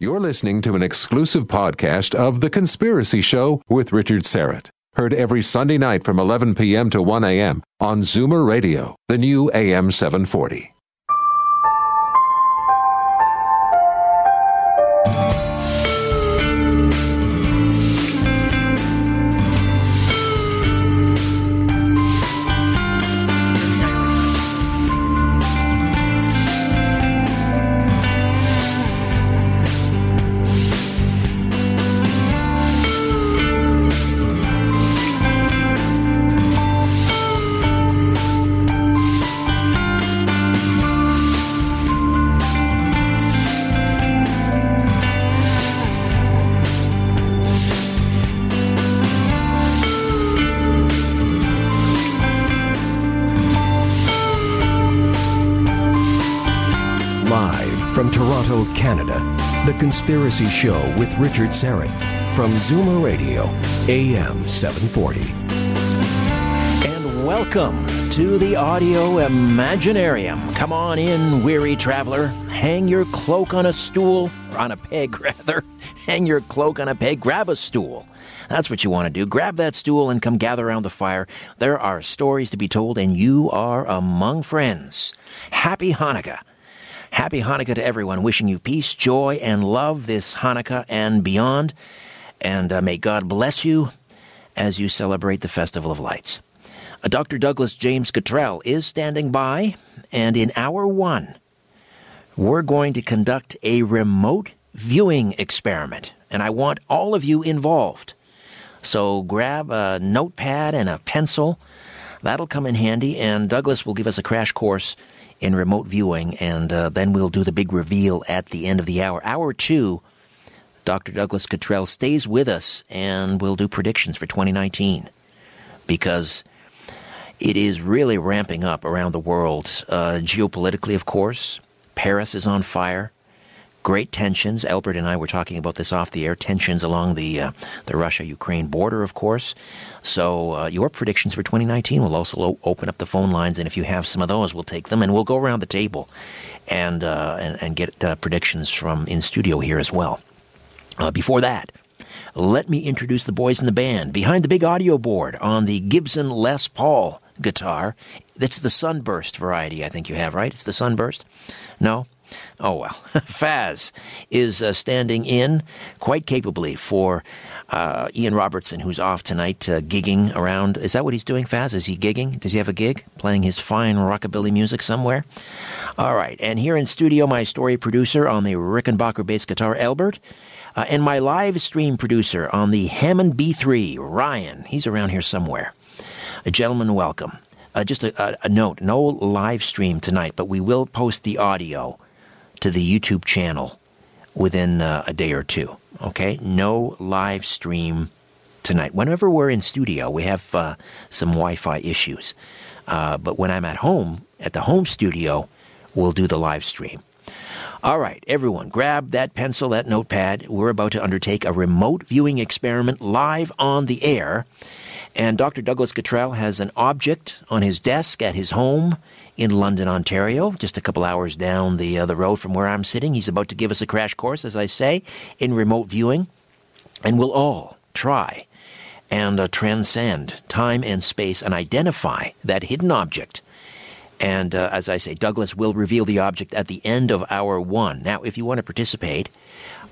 You're listening to an exclusive podcast of The Conspiracy Show with Richard Syrett. Heard every Sunday night from 11 p.m. to 1 a.m. on Zoomer Radio, the new AM 740. Conspiracy Show with Richard Syrett from Zoomer Radio, AM 740. And welcome to the Audio Imaginarium. Come on in, weary traveler. Hang your cloak on a stool, or on a peg, rather. Hang your cloak on a peg. Grab a stool. That's what you want to do. Grab that stool and come gather around the fire. There are stories to be told, and you are among friends. Happy Hanukkah. Happy Hanukkah to everyone. Wishing you peace, joy, and love this Hanukkah and beyond. And uh, may God bless you as you celebrate the Festival of Lights. Uh, Dr. Douglas James Cottrell is standing by, and in hour one, we're going to conduct a remote viewing experiment, and I want all of you involved. So grab a notepad and a pencil. That'll come in handy, and Douglas will give us a crash course in remote viewing, and uh, then we'll do the big reveal at the end of the hour. Hour two, Dr. Douglas Cottrell stays with us, and we'll do predictions for 2019 because it is really ramping up around the world. Uh, geopolitically, of course, Paris is on fire. Great tensions. Albert and I were talking about this off the air. Tensions along the uh, the Russia-Ukraine border, of course. So uh, your predictions for 2019 will also lo- open up the phone lines, and if you have some of those, we'll take them, and we'll go around the table and uh, and, and, get uh, predictions from in studio here as well. Uh, before that, let me introduce the boys in the band behind the big audio board on the Gibson Les Paul guitar. That's the sunburst variety, I think you have, right? It's the sunburst. No, Oh, well. Faz is uh, standing in quite capably for uh, Ian Robertson, who's off tonight uh, gigging around. Is that what he's doing, Faz? Is he gigging? Does he have a gig? Playing his fine rockabilly music somewhere? All right. And here in studio, my story producer on the Rickenbacker bass guitar, Albert. Uh, and my live stream producer on the Hammond B3, Ryan. He's around here somewhere. A gentleman, welcome. Uh, just a, a, a note no live stream tonight, but we will post the audio to the YouTube channel within uh, a day or two. Okay? No live stream tonight. Whenever we're in studio, we have uh, some Wi Fi issues. Uh, but when I'm at home, at the home studio, we'll do the live stream. All right, everyone, grab that pencil, that notepad. We're about to undertake a remote viewing experiment live on the air. And Dr. Douglas Cottrell has an object on his desk at his home in London, Ontario, just a couple hours down the uh, the road from where I'm sitting. He's about to give us a crash course, as I say, in remote viewing, and we'll all try and uh, transcend time and space and identify that hidden object. And uh, as I say, Douglas will reveal the object at the end of hour one. Now, if you want to participate,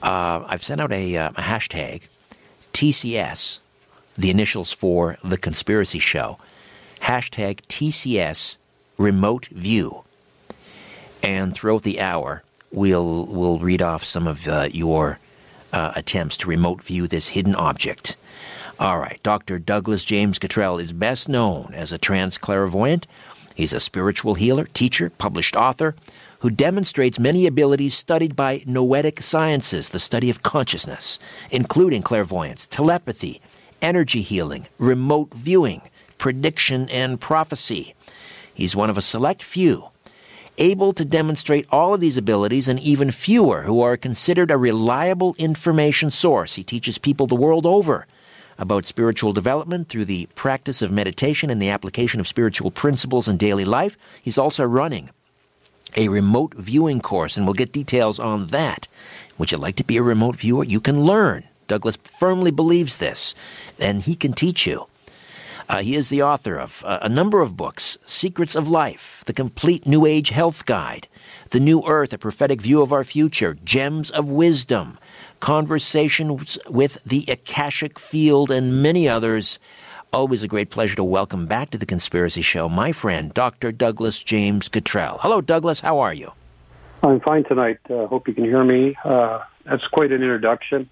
uh, I've sent out a, uh, a hashtag TCS, the initials for the conspiracy show. Hashtag TCS remote view. And throughout the hour, we'll, we'll read off some of uh, your uh, attempts to remote view this hidden object. All right, Dr. Douglas James Cottrell is best known as a trance clairvoyant. He's a spiritual healer, teacher, published author who demonstrates many abilities studied by noetic sciences, the study of consciousness, including clairvoyance, telepathy, energy healing, remote viewing, prediction, and prophecy. He's one of a select few able to demonstrate all of these abilities and even fewer who are considered a reliable information source. He teaches people the world over about spiritual development through the practice of meditation and the application of spiritual principles in daily life. He's also running a remote viewing course, and we'll get details on that. Would you like to be a remote viewer? You can learn. Douglas firmly believes this, and he can teach you. Uh, he is the author of uh, a number of books Secrets of Life, The Complete New Age Health Guide, The New Earth, A Prophetic View of Our Future, Gems of Wisdom, Conversations with the Akashic Field, and many others. Always a great pleasure to welcome back to the Conspiracy Show my friend, Dr. Douglas James Cottrell. Hello, Douglas. How are you? I'm fine tonight. Uh, hope you can hear me. Uh, that's quite an introduction.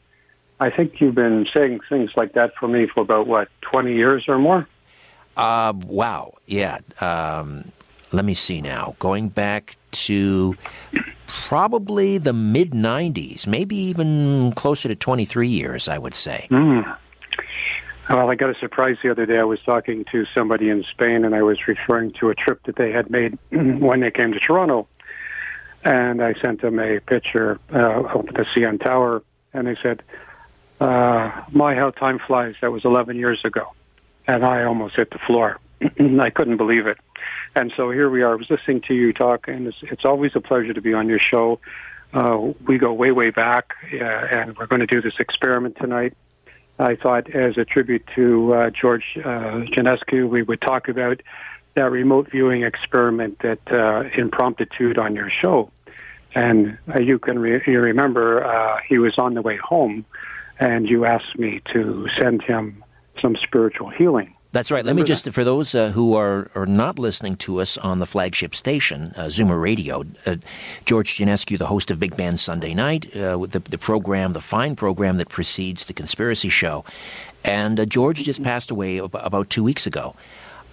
I think you've been saying things like that for me for about, what, 20 years or more? Uh, wow. Yeah. Um, let me see now. Going back to probably the mid 90s, maybe even closer to 23 years, I would say. Mm. Well, I got a surprise the other day. I was talking to somebody in Spain, and I was referring to a trip that they had made when they came to Toronto. And I sent them a picture uh, of the CN Tower, and they said, uh, "My, how time flies! That was 11 years ago," and I almost hit the floor. I couldn't believe it. And so here we are. I was listening to you talk, and it's, it's always a pleasure to be on your show. Uh, we go way, way back, uh, and we're going to do this experiment tonight. I thought, as a tribute to uh, George uh, Jonescu, we would talk about that remote viewing experiment that uh, impromptutude on your show. And uh, you can re- you remember uh, he was on the way home, and you asked me to send him some spiritual healing. That's right. Let me just, for those uh, who are, are not listening to us on the flagship station, uh, Zoomer Radio, uh, George Jonescu, the host of Big Band Sunday Night, uh, with the, the program, the fine program that precedes the Conspiracy Show. And uh, George just passed away about two weeks ago.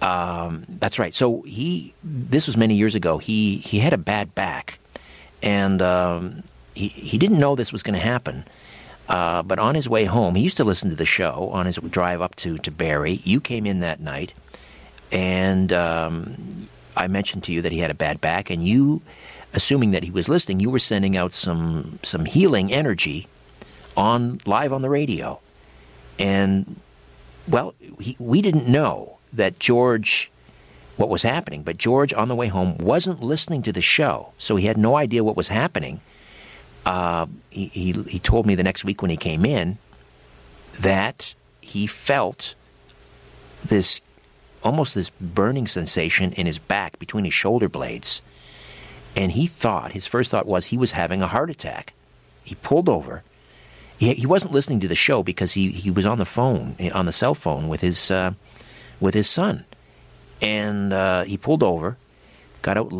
Um, that's right. So he, this was many years ago. He he had a bad back, and um, he he didn't know this was going to happen. Uh, but on his way home, he used to listen to the show on his drive up to, to Barrie. You came in that night, and um, I mentioned to you that he had a bad back, and you, assuming that he was listening, you were sending out some some healing energy on live on the radio, and well, he, we didn't know that George what was happening, but George on the way home wasn't listening to the show, so he had no idea what was happening uh, he, he, he told me the next week when he came in that he felt this almost this burning sensation in his back between his shoulder blades. And he thought, his first thought was he was having a heart attack. He pulled over. He, he wasn't listening to the show because he, he was on the phone, on the cell phone with his, uh, with his son. And uh, he pulled over, got out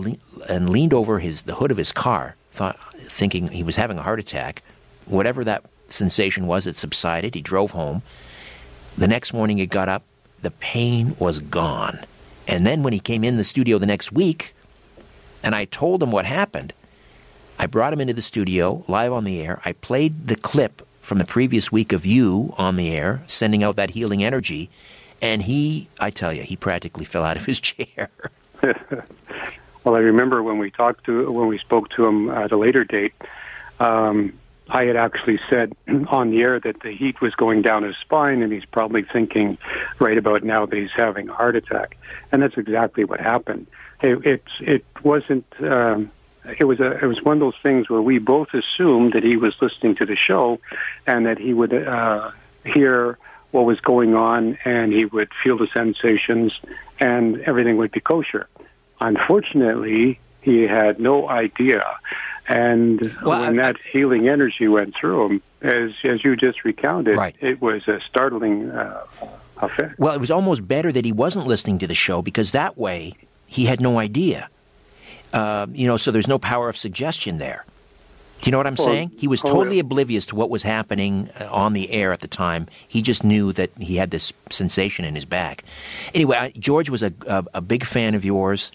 and leaned over his, the hood of his car thought, thinking he was having a heart attack. Whatever that sensation was, it subsided. He drove home. The next morning, he got up. The pain was gone. And then when he came in the studio the next week, and I told him what happened, I brought him into the studio live on the air. I played the clip from the previous week of you on the air, sending out that healing energy. And he, I tell you, he practically fell out of his chair. Well, I remember when we talked to when we spoke to him at a later date. Um, I had actually said on the air that the heat was going down his spine, and he's probably thinking right about now that he's having a heart attack, and that's exactly what happened. It it, it wasn't. Um, it was a it was one of those things where we both assumed that he was listening to the show, and that he would uh, hear what was going on, and he would feel the sensations, and everything would be kosher. Unfortunately, he had no idea. And well, when I, that healing energy went through him, as as you just recounted, right. it was a startling uh, effect. Well, it was almost better that he wasn't listening to the show because that way he had no idea. Uh, you know, so there's no power of suggestion there. Do you know what I'm saying? He was totally oblivious to what was happening uh, on the air at the time. He just knew that he had this sensation in his back. Anyway, George was a, a, a big fan of yours.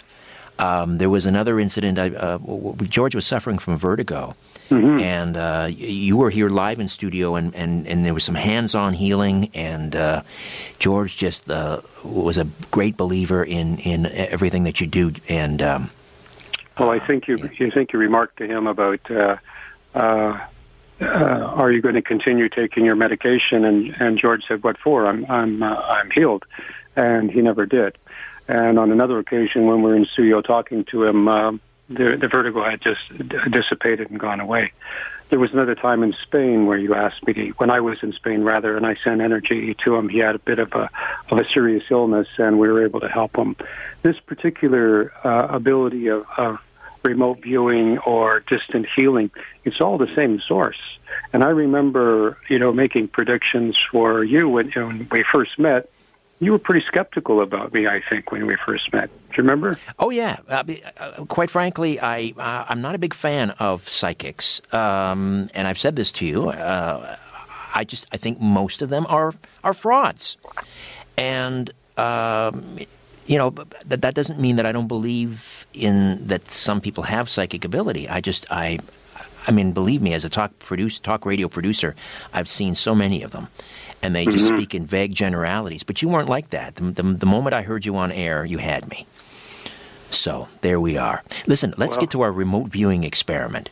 Um, there was another incident. Uh, George was suffering from vertigo. Mm-hmm. And uh, you were here live in studio, and, and, and there was some hands on healing. And uh, George just uh, was a great believer in, in everything that you do. And um, well, I think you you think you remarked to him about uh, uh, are you going to continue taking your medication? And and George said, "What for? I'm I'm I'm healed," and he never did. And on another occasion, when we were in studio talking to him, uh, the, the vertigo had just dissipated and gone away. There was another time in Spain where you asked me to, when I was in Spain rather, and I sent energy to him. He had a bit of a of a serious illness, and we were able to help him. This particular uh, ability of, of remote viewing or distant healing, it's all the same source. And I remember, you know, making predictions for you when, when we first met you were pretty skeptical about me, I think, when we first met. Do you remember? Oh yeah. Uh, uh, quite frankly, I uh, I'm not a big fan of psychics, um, and I've said this to you. Uh, I just I think most of them are are frauds, and. Um, you know that that doesn't mean that I don't believe in that some people have psychic ability. I just I I mean believe me as a talk produce talk radio producer, I've seen so many of them and they just mm-hmm. speak in vague generalities. But you weren't like that. The, the, the, moment I heard you on air, you had me. So there we are. Listen, let's well, get to our remote viewing experiment.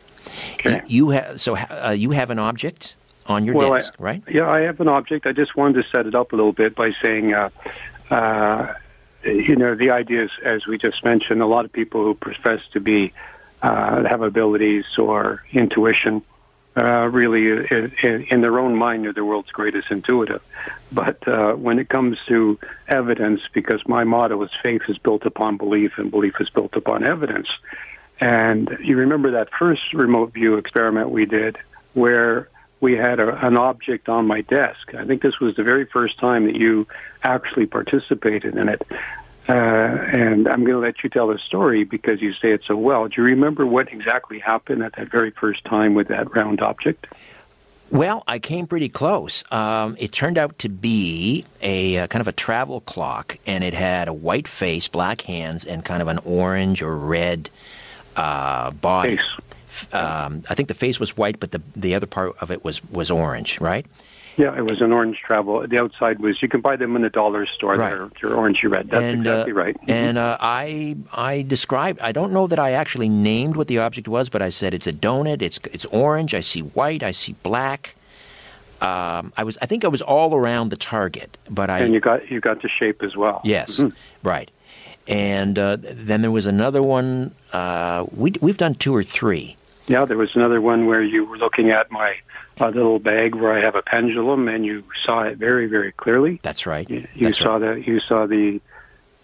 Okay. You have so uh, you have an object on your well, desk, I, right? Yeah, I have an object. I just wanted to set it up a little bit by saying, uh, uh, you know, the idea is, as we just mentioned, a lot of people who profess to be uh, have abilities or intuition uh, really in, in, their own mind are the world's greatest intuitive. But uh, when it comes to evidence, because my motto is faith is built upon belief and belief is built upon evidence. And you remember that first remote view experiment we did where we had a, an object on my desk. I think this was the very first time that you actually participated in it. Uh, and I'm going to let you tell the story because you say it so well. Do you remember what exactly happened at that very first time with that round object? Well, I came pretty close. Um, it turned out to be a uh, kind of a travel clock, and it had a white face, black hands, and kind of an orange or red uh, body. Um, I think the face was white, but the the other part of it was was orange, right? Yeah, it was an orange travel. The outside was you can buy them in the dollar store. Right. They're, they're orange red. That's and, exactly uh, right. Mm-hmm. And uh, I I described. I don't know that I actually named what the object was, but I said it's a donut. It's it's orange. I see white. I see black. Um, I was I think I was all around the target, but I and you got you got the shape as well. Yes, mm-hmm. right. And uh, then there was another one. Uh, we we've done two or three. Yeah, there was another one where you were looking at my a little bag where I have a pendulum, and you saw it very, very clearly. That's right. You, you That's saw right. the you saw the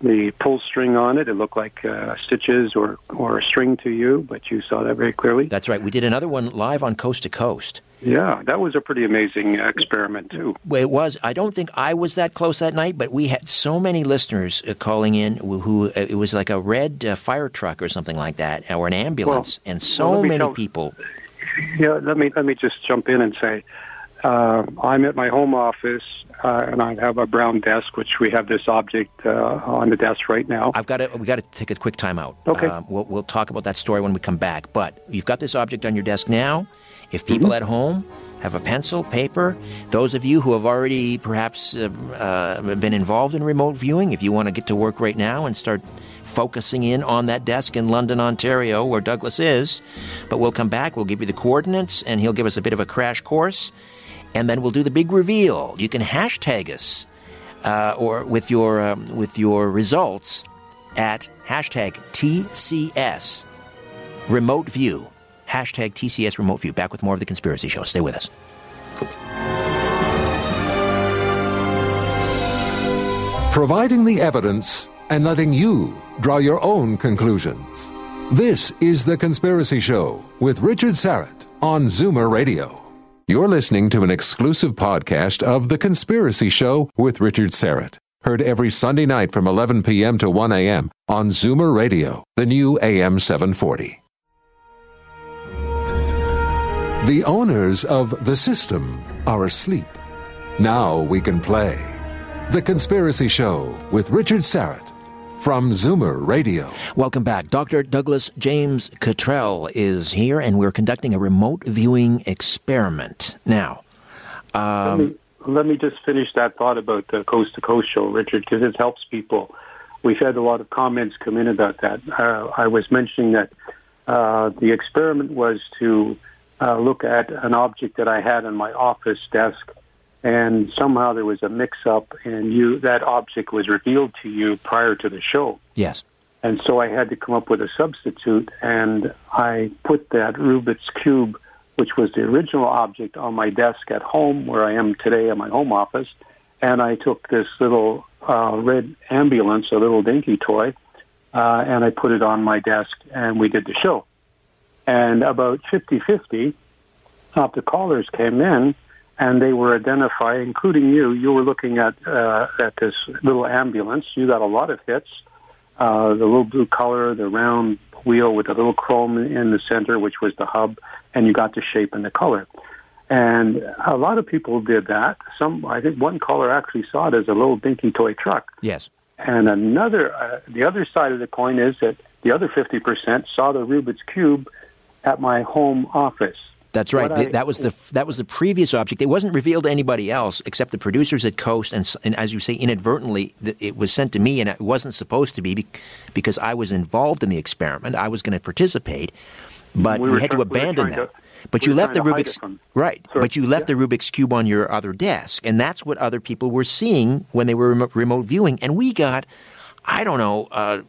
the pull string on it. It looked like uh, stitches or or a string to you, but you saw that very clearly. That's right. We did another one live on Coast to Coast. Yeah, that was a pretty amazing experiment too. Well, it was. I don't think I was that close that night, but we had so many listeners uh, calling in who, who uh, it was like a red uh, fire truck or something like that, or an ambulance, well, and so well, many tell, people yeah, let me let me just jump in and say, uh, I'm at my home office, uh, and I have a brown desk, which we have this object uh, on the desk right now. I've got to we got to take a quick time out. Okay, uh, we'll, we'll talk about that story when we come back. But you've got this object on your desk now. If people mm-hmm. at home have a pencil, paper. Those of you who have already perhaps uh, uh, been involved in remote viewing, if you want to get to work right now and start focusing in on that desk in London, Ontario, where Douglas is. But we'll come back, we'll give you the coordinates, and he'll give us a bit of a crash course. And then we'll do the big reveal. You can hashtag us uh, or with your, um, with your results at hashtag TCS Remote View. Hashtag TCS Remote View. Back with more of The Conspiracy Show. Stay with us. Providing the evidence and letting you draw your own conclusions. This is The Conspiracy Show with Richard Syrett on Zoomer Radio. You're listening to an exclusive podcast of The Conspiracy Show with Richard Syrett. Heard every Sunday night from 11 p.m. to 1 a.m. on Zoomer Radio, the new AM 740. The owners of the system are asleep. Now we can play. The Conspiracy Show with Richard Syrett from Zoomer Radio. Welcome back. Dr. Douglas James Cottrell is here, and we're conducting a remote viewing experiment. Now, um, let, me, let me just finish that thought about the Coast to Coast show, Richard, because it helps people. We've had a lot of comments come in about that. Uh, I was mentioning that uh, the experiment was to uh, look at an object that I had on my office desk and somehow there was a mix-up, and you that object was revealed to you prior to the show. Yes. And so I had to come up with a substitute, and I put that Rubik's Cube, which was the original object, on my desk at home, where I am today in my home office. And I took this little uh, red ambulance, a little dinky toy, uh, and I put it on my desk, and we did the show. And about 50 50 of the callers came in, and they were identified, including you. You were looking at uh, at this little ambulance. You got a lot of hits. Uh, the little blue color, the round wheel with the little chrome in the center, which was the hub, and you got the shape and the color. And a lot of people did that. Some, I think, one caller actually saw it as a little dinky toy truck. Yes. And another, uh, the other side of the coin is that the other fifty percent saw the Rubik's cube at my home office. That's right. I, that was the that was the previous object. It wasn't revealed to anybody else except the producers at Coast, and, and as you say, inadvertently, it was sent to me, and it wasn't supposed to be because I was involved in the experiment. I was going to participate, but we, we had to abandon that. To, but we you left the Rubik's right. Sorry. But you left yeah. the Rubik's cube on your other desk, and that's what other people were seeing when they were remote viewing. And we got, I don't know, uh,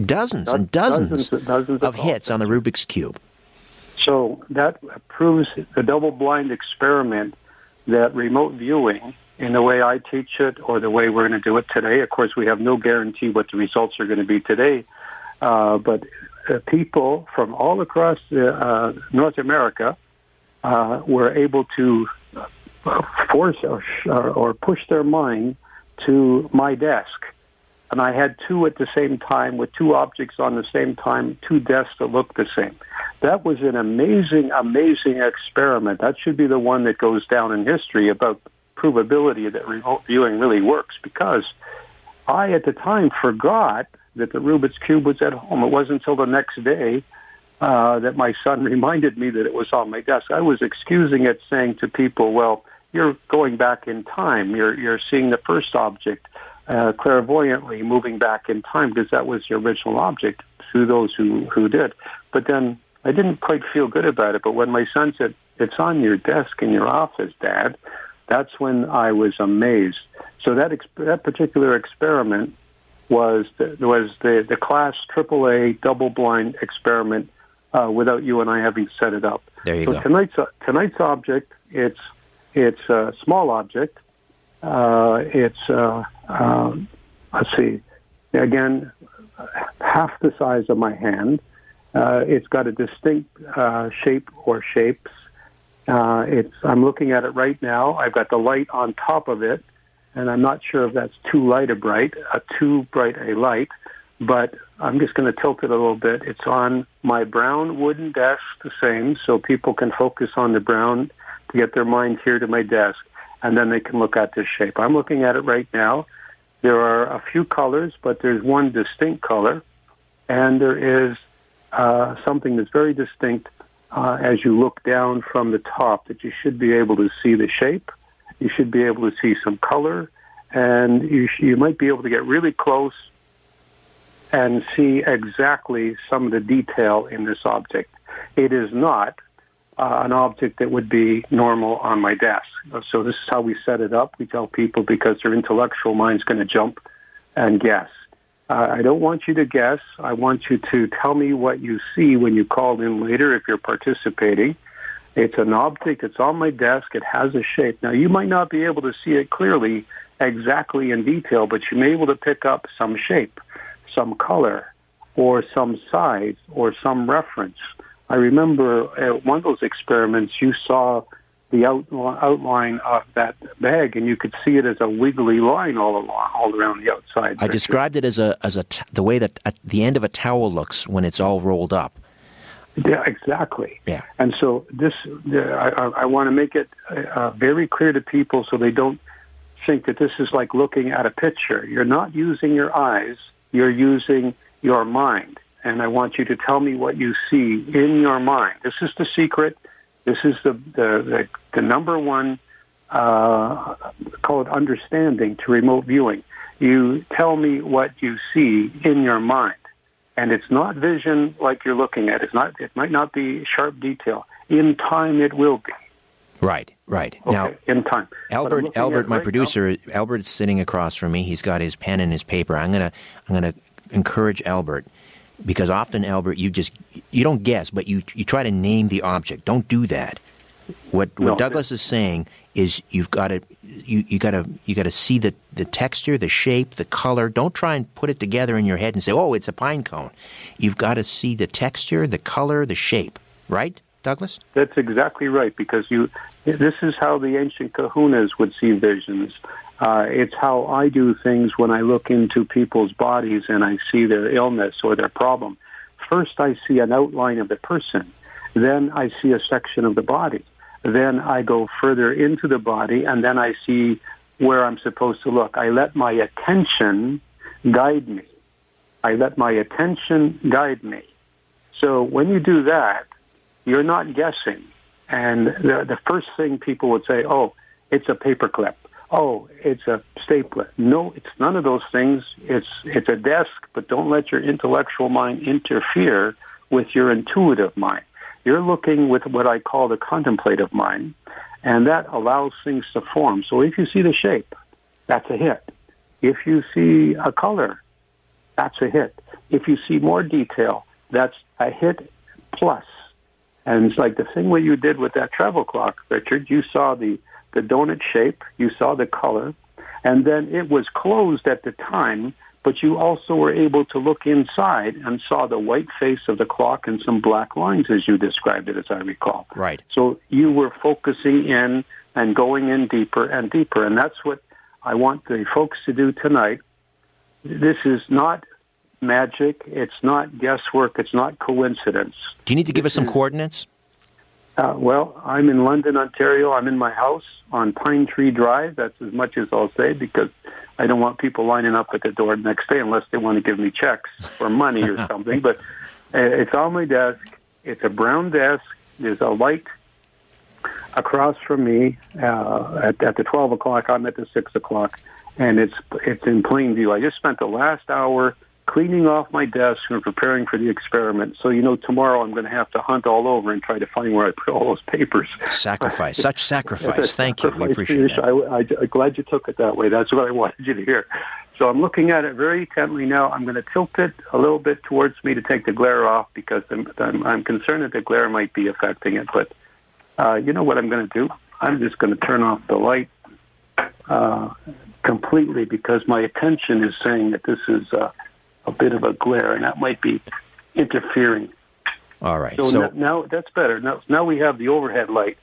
dozens and dozens, dozens, dozens of, of hits on the Rubik's cube. So that proves the double blind experiment that remote viewing, in the way I teach it or the way we're going to do it today, of course, we have no guarantee what the results are going to be today, uh, but uh, people from all across uh, North America uh, were able to uh, force or, or push their mind to my desk and I had two at the same time with two objects on the same time, two desks that looked the same. That was an amazing, amazing experiment. That should be the one that goes down in history about provability that remote viewing really works because I, at the time, forgot that the Rubik's Cube was at home. It wasn't until the next day uh, that my son reminded me that it was on my desk. I was excusing it, saying to people, well, you're going back in time. You're, you're seeing the first object uh, clairvoyantly moving back in time because that was the original object to those who, who did. But then I didn't quite feel good about it. But when my son said, It's on your desk in your office, Dad, that's when I was amazed. So that, that particular experiment was the, was the, the class AAA double blind experiment uh, without you and I having set it up. There you so go. Tonight's, tonight's object, it's, it's a small object. Uh, it's uh, uh, let's see, again, half the size of my hand. Uh, it's got a distinct uh, shape or shapes. Uh, it's. I'm looking at it right now. I've got the light on top of it, and I'm not sure if that's too light a bright, a too bright a light. But I'm just going to tilt it a little bit. It's on my brown wooden desk, the same, so people can focus on the brown to get their mind here to my desk, and then they can look at this shape. I'm looking at it right now. There are a few colors, but there's one distinct color, and there is uh, something that's very distinct uh, as you look down from the top that you should be able to see the shape, you should be able to see some color, and you, sh- you might be able to get really close and see exactly some of the detail in this object. It is not uh, an object that would be normal on my desk. So this is how we set it up. We tell people because their intellectual mind's going to jump and guess. Uh, I don't want you to guess. I want you to tell me what you see when you call in later if you're participating. It's an object. It's on my desk. It has a shape. Now, you might not be able to see it clearly, exactly in detail, but you may be able to pick up some shape, some color, or some size, or some reference. I remember at one of those experiments, you saw the outline of that bag, and you could see it as a wiggly line all along, all around the outside. I described it as a as a t- the way that at the end of a towel looks when it's all rolled up. Yeah, exactly. Yeah. And so this, I, I want to make it uh, very clear to people so they don't think that this is like looking at a picture. You're not using your eyes; you're using your mind and I want you to tell me what you see in your mind. This is the secret. This is the the, the, the number one uh, call it understanding to remote viewing. You tell me what you see in your mind, and it's not vision like you're looking at. It's not. It might not be sharp detail. In time, it will be. Right, right. Okay, now, in time. Albert, Albert, my right producer, now. Albert's sitting across from me. He's got his pen and his paper. I'm gonna, I'm gonna encourage Albert because often, Albert, you just you don't guess, but you you try to name the object. Don't do that. What what No. Douglas is saying is you've got to you, you got to you got to see the the texture, the shape, the color. Don't try and put it together in your head and say, "Oh, it's a pine cone." You've got to see the texture, the color, the shape. Right, Douglas? That's exactly right because you. This is how the ancient Kahunas would see visions. Uh, it's how I do things when I look into people's bodies and I see their illness or their problem. First, I see an outline of the person. Then I see a section of the body. Then I go further into the body, and then I see where I'm supposed to look. I let my attention guide me. I let my attention guide me. So when you do that, you're not guessing. And the, the first thing people would say, oh, it's a paperclip. Oh, it's a stapler. No, it's none of those things. It's it's a desk, but don't let your intellectual mind interfere with your intuitive mind. You're looking with what I call the contemplative mind, and that allows things to form. So if you see the shape, that's a hit. If you see a color, that's a hit. If you see more detail, that's a hit plus. And it's like the thing what you did with that travel clock, Richard. You saw the, the donut shape, you saw the color, and then it was closed at the time, but you also were able to look inside and saw the white face of the clock and some black lines, as you described it, as I recall. Right. So you were focusing in and going in deeper and deeper. And that's what I want the folks to do tonight. This is not magic. It's not guesswork. It's not coincidence. Do you need to give us some coordinates? Uh, well, I'm in London, Ontario. I'm in my house on Pine Tree Drive. That's as much as I'll say because I don't want people lining up at the door next day unless they want to give me checks or money or something. But uh, it's on my desk. It's a brown desk. There's a light across from me uh, at, at the 12 o'clock. I'm at the 6 o'clock, and it's it's in plain view. I just spent the last hour cleaning off my desk and preparing for the experiment. So, you know, tomorrow I'm going to have to hunt all over and try to find where I put all those papers. Sacrifice, such sacrifice. Thank you. We appreciate that. I, I, I'm glad you took it that way. That's what I wanted you to hear. So I'm looking at it very intently now. I'm going to tilt it a little bit towards me to take the glare off because I'm, I'm, I'm concerned that the glare might be affecting it. But uh, you know what I'm going to do? I'm just going to turn off the light uh, completely because my attention is saying that this is uh, a bit of a glare, and that might be interfering. All right. So, So, n- now that's better. Now, now we have the overhead light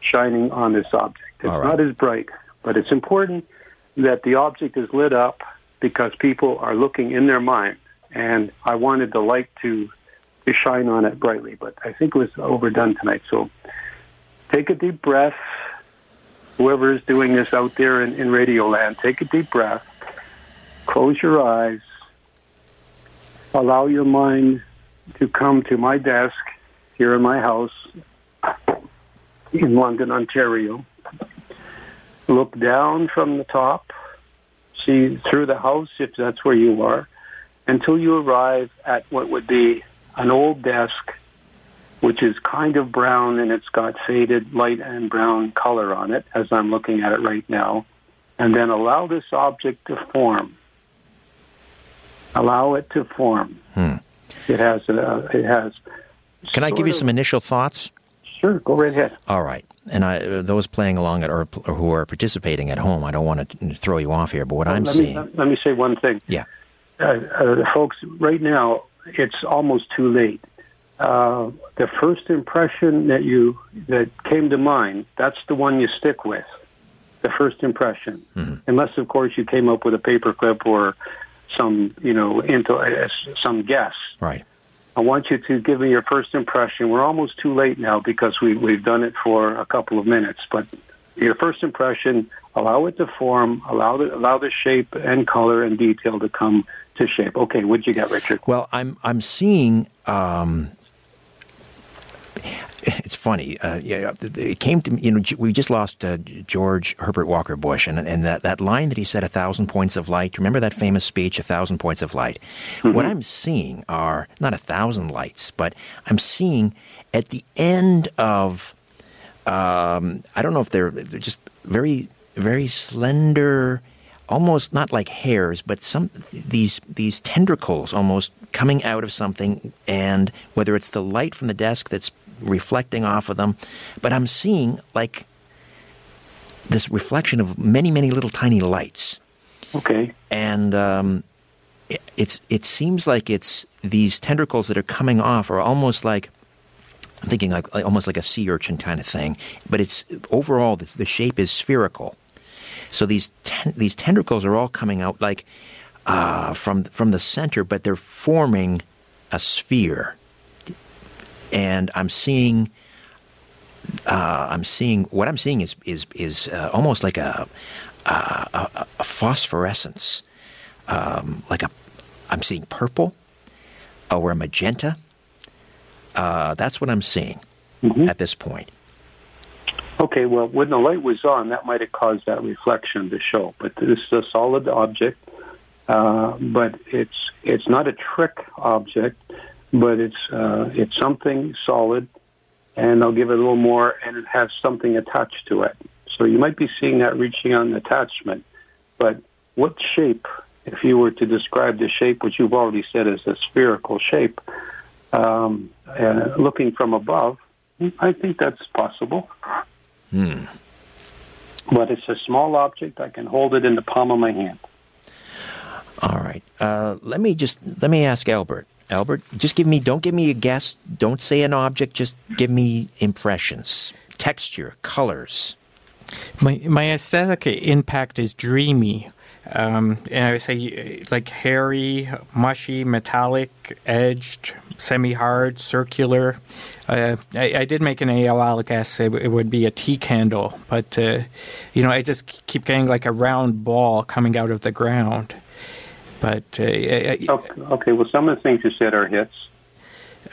shining on this object. It's right. not as bright, but it's important that the object is lit up because people are looking in their mind, and I wanted the light to to shine on it brightly. But I think it was overdone tonight. So take a deep breath. Whoever is doing this out there in, in Radio Land, take a deep breath. Close your eyes. Allow your mind to come to my desk here in my house in London, Ontario. Look down from the top, see through the house if that's where you are, until you arrive at what would be an old desk, which is kind of brown and it's got faded light and brown color on it, as I'm looking at it right now. And then allow this object to form. Allow it to form. Hmm. It has. A, it has. can I give you some initial thoughts? Sure, go right ahead. All right. And I, uh, those playing along at, or, or who are participating at home, I don't want to throw you off here, but what I'm let seeing. Me, let me say one thing. Yeah. Uh, uh, folks, right now, it's almost too late. Uh, the first impression that you that came to mind, that's the one you stick with. The first impression, Mm-hmm. unless of course you came up with a paperclip or some, you know, into uh, some guess. Right. I want you to give me your first impression. We're almost too late now because we, we've done it for a couple of minutes. But your first impression, allow it to form, allow the, allow the shape and color and detail to come to shape. Okay, what'd you get, Richard? Well, I'm I'm seeing. Um, it's funny. Uh, yeah, it came to me. You know, we just lost uh, George Herbert Walker Bush, and and that, that line that he said, "A thousand points of light." Remember that famous speech, "A thousand points of light." What I'm seeing are not a thousand lights, but I'm seeing at the end of. Um, I don't know if they're, they're just very very slender almost not like hairs, but some these these tendricles almost coming out of something, and whether it's the light from the desk that's reflecting off of them, but I'm seeing like this reflection of many many little tiny lights. Okay. And um, it, it's it seems like it's these tendricles that are coming off are almost like I'm thinking like, like almost like a sea urchin kind of thing, but it's overall the, the shape is spherical. So these ten, these tendricles are all coming out like uh, from from the center, but they're forming a sphere. And I'm seeing, uh, I'm seeing what I'm seeing is is is uh, almost like a a, a phosphorescence, um, like a I'm seeing purple or a magenta. Uh, that's what I'm seeing Mm-hmm. at this point. Okay, well, when the light was on, that might have caused that reflection to show. But this is a solid object, uh, but it's it's not a trick object, but it's uh, it's something solid, and I'll give it a little more, and it has something attached to it. So you might be seeing that reaching on attachment, but what shape? If you were to describe the shape, which you've already said is a spherical shape, um, uh, looking from above, I think that's possible. Hmm. But it's a small object. I can hold it in the palm of my hand. All right. Uh, let me just let me ask Albert. Albert, just give me. Don't give me a guess. Don't say an object. Just give me impressions, texture, colors. My my aesthetic impact is dreamy, um, and I would say like hairy, mushy, metallic, edged, semi-hard, circular. Uh, I, I did make an AOL guess it, it would be a tea candle, but uh, you know I just keep getting like a round ball coming out of the ground. But uh, Okay, okay, well, some of the things you said are hits.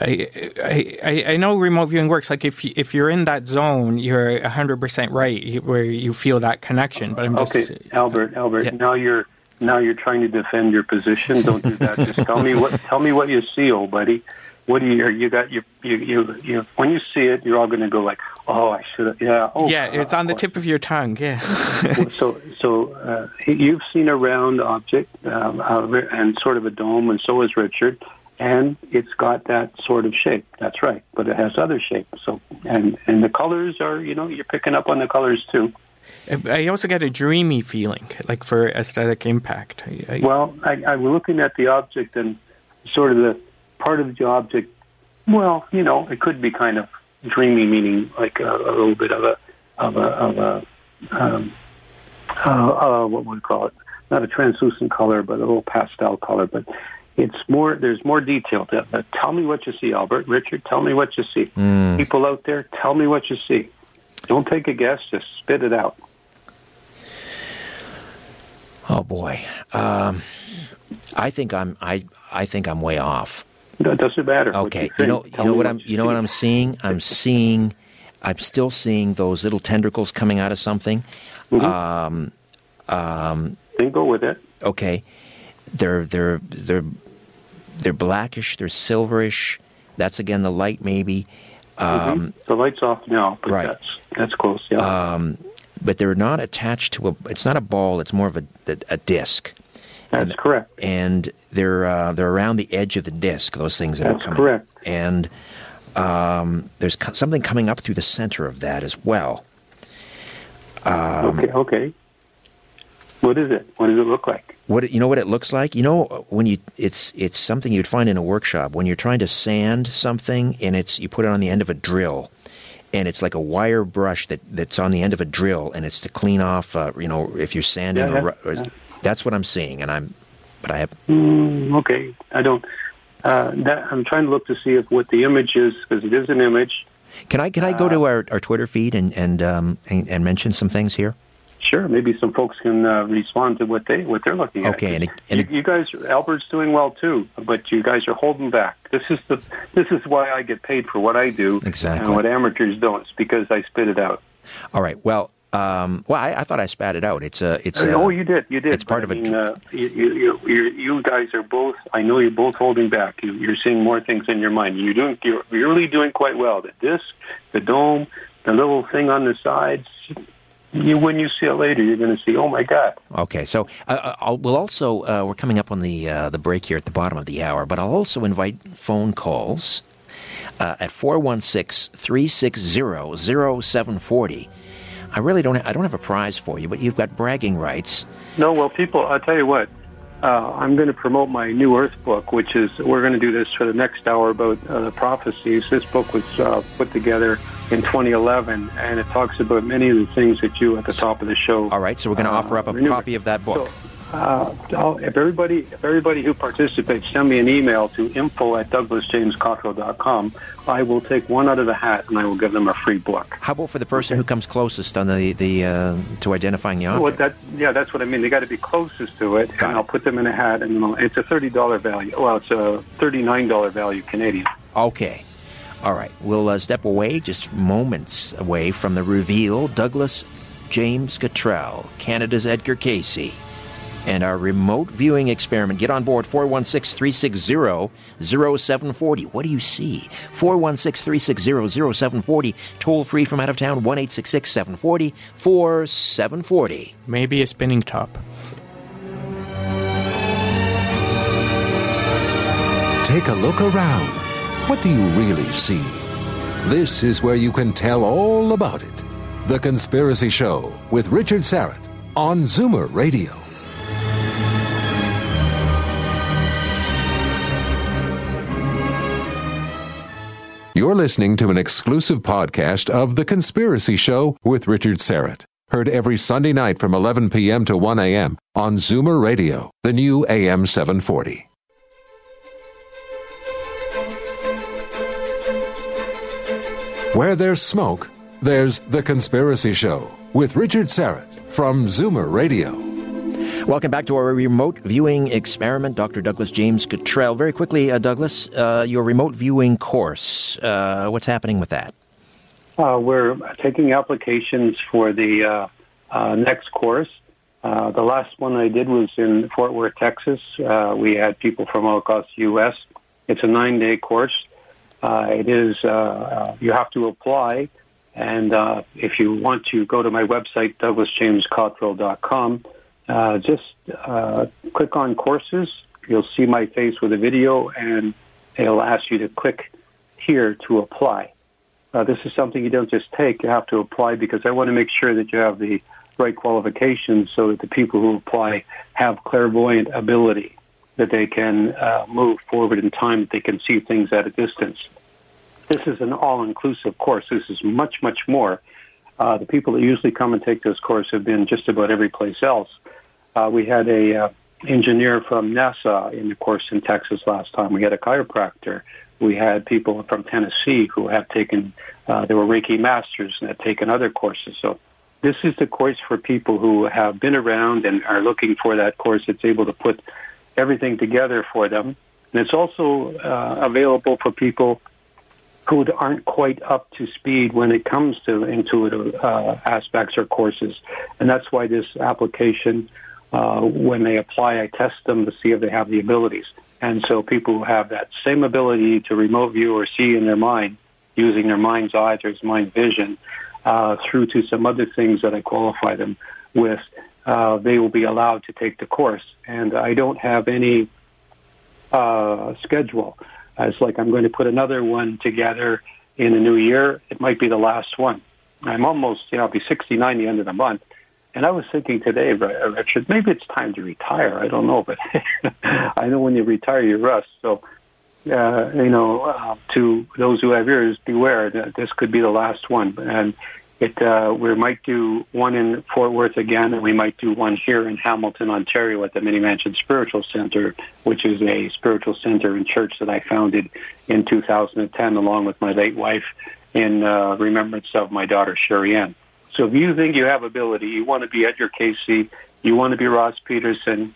I, I, I- I know remote viewing works. Like if you, if you're in that zone, you're hundred percent right where you feel that connection. But I'm just Okay, Albert, Albert. yeah. Now you're now you're trying to defend your position. Don't do that. Just tell me what tell me what you see, old buddy. What do you you got? You you you, you when you see it, you're all going to go like, oh, I should have. Yeah. Oh, yeah, it's on the uh, tip of your tongue. Yeah. so so uh, you've seen a round object um, uh, and sort of a dome, and so has Richard, and it's got that sort of shape. That's right, but it has other shapes. So and and the colors are you know you're picking up on the colors too. I also get a dreamy feeling, like for aesthetic impact. I, I, Well, I, I was looking at the object and sort of the part of the object. Well, you know, it could be kind of dreamy, meaning like a, a little bit of a of a of a um, uh, uh, what would we call it? Not a translucent color, but a little pastel color. But it's more. There's more detail to it. But tell me what you see, Albert. Richard, tell me what you see. People out there, tell me what you see. Don't take a guess. Just spit it out. Oh boy. Um, I think I'm. I I think I'm way off. It doesn't matter. Okay. You think. know. You Tell know me what I'm. You know what I'm seeing. I'm seeing. I'm still seeing those little tendricles coming out of something. Hmm. Um, um, Then go with it. okay. They're they're they're they're blackish. They're silverish. That's again the light maybe. Um, the light's off now, but right. that's that's close. Yeah. um, but they're not attached to a. It's not a ball. It's more of a a, a disc. That's and- correct. and they're uh, they're around the edge of the disc. Those things that That's are coming. correct. And um, there's co- something coming up through the center of that as well. Um, okay. Okay. What is it? What does it look like? What it- you know? What it looks like? You know when you it's it's something you'd find in a workshop when you're trying to sand something and it's you put it on the end of a drill. And it's like a wire brush that, that's on the end of a drill, and it's to clean off. Uh, you know, if you're sanding, Yeah, or, or- yeah. That's what I'm seeing. And I'm, but I have Mm, okay. I don't. Uh, that, I'm trying to look to see if what the image is because it is an image. Can I can I Uh, go to our, our Twitter feed and and, um, and and mention some things here? Sure. Maybe some folks can uh, respond to what they what they're looking at. Okay, and it- and you, you guys, Albert's doing well too, but you guys are holding back. This is the this is why I get paid for what I do, Exactly. and what amateurs don't. It's because I spit it out. All right. Well, um, well, I, I thought I spat it out. It's a it's a, oh, you did. You did. it's part But, of I a mean, uh, you, you, you, guys are both. I know you're both holding back. You, you're seeing more things in your mind. You're doing. You're, really doing quite well. The disc, the dome, the little thing on the sides. you when you see it later, you're going to see, oh my God. Okay, so uh, I'll, we'll also uh, we're coming up on the uh, the break here at the bottom of the hour, but I'll also invite phone calls uh, at 416-360-0740. I really don't I don't have a prize for you, but you've got bragging rights. No, well, people, I'll tell you what. Uh, I'm going to promote my New Earth book, which is we're going to do this for the next hour about uh, the prophecies. This book was uh, put together in 2011, and it talks about many of the things that you at the top of the show. All right, so we're going to offer up a copy of that book. So, uh, if everybody, if everybody who participates, send me an email to info at douglasjamescottrell.com. I will take one out of the hat, and I will give them a free book. How about for the person who comes closest on the the uh, to identifying the Well, that yeah, that's what I mean. They got to be closest to it, Got and it. I'll put them in a hat, and I'll- it's a thirty dollar value. Well, it's a thirty nine dollar value Canadian. Okay. All right. We'll uh, step away, just moments away from the reveal. Douglas James Cottrell, Canada's Edgar Cayce, and our remote viewing experiment. Get on board 416 360 0740. What do you see? 416 360 0740. Toll free from out of town 1 740 4740. Maybe a spinning top. Take a look around. What do you really see? This is where you can tell all about it. The Conspiracy Show with Richard Syrett on Zoomer Radio. You're listening to an exclusive podcast of The Conspiracy Show with Richard Syrett. Heard every Sunday night from 11 p.m. to 1 a.m. on Zoomer Radio, the new AM 740. Where there's smoke, there's The Conspiracy Show with Richard Syrett from Zoomer Radio. Welcome back to our remote viewing experiment, Dr. Douglas James Cottrell. Very quickly, uh, Douglas, uh, your remote viewing course, uh, what's happening with that? Uh, we're taking applications for the uh, uh, next course. The last one I did was in Fort Worth, Texas. We had people from all across the U.S. It's a nine day course. It is, you have to apply. And if you want to go to my website, douglasjamescottrell.com, uh, just uh, click on courses. You'll see my face with a video, and it'll ask you to click here to apply. Uh, this is something you don't just take; you have to apply because I want to make sure that you have the right qualifications, so that the people who apply have clairvoyant ability, that they can uh, move forward in time, that they can see things at a distance. This is an all-inclusive course. This is much, much more. Uh, the people that usually come and take this course have been just about every place else. Uh, we had a uh, engineer from NASA in the course in Texas last time. We had a chiropractor. We had people from Tennessee who have taken, uh, they were Reiki masters and have taken other courses. So this is the course for people who have been around and are looking for that course that's able to put everything together for them. And it's also uh, available for people who aren't quite up to speed when it comes to intuitive uh, aspects or courses. And that's why this application, uh, when they apply, I test them to see if they have the abilities. And so people who have that same ability to remote view or see in their mind, using their mind's eyes or mind vision, uh, through to some other things that I qualify them with, uh, they will be allowed to take the course. And I don't have any uh, schedule. It's like I'm going to put another one together in the new year. It might be the last one. I'm almost, you know, I'll be 69 the end of the month. And I was thinking today, Richard, maybe it's time to retire. I don't know, but I know when you retire, you rust. So, uh, you know, uh, to those who have ears, beware that this could be the last one. And it, uh, we might do one in Fort Worth again, and we might do one here in Hamilton, Ontario, at the Mini Mansion Spiritual Center, which is a spiritual center and church that I founded in 2010, along with my late wife, in uh, remembrance of my daughter Sherry Ann. So, if you think you have ability, you want to be Edgar Cayce, you want to be Ross Peterson,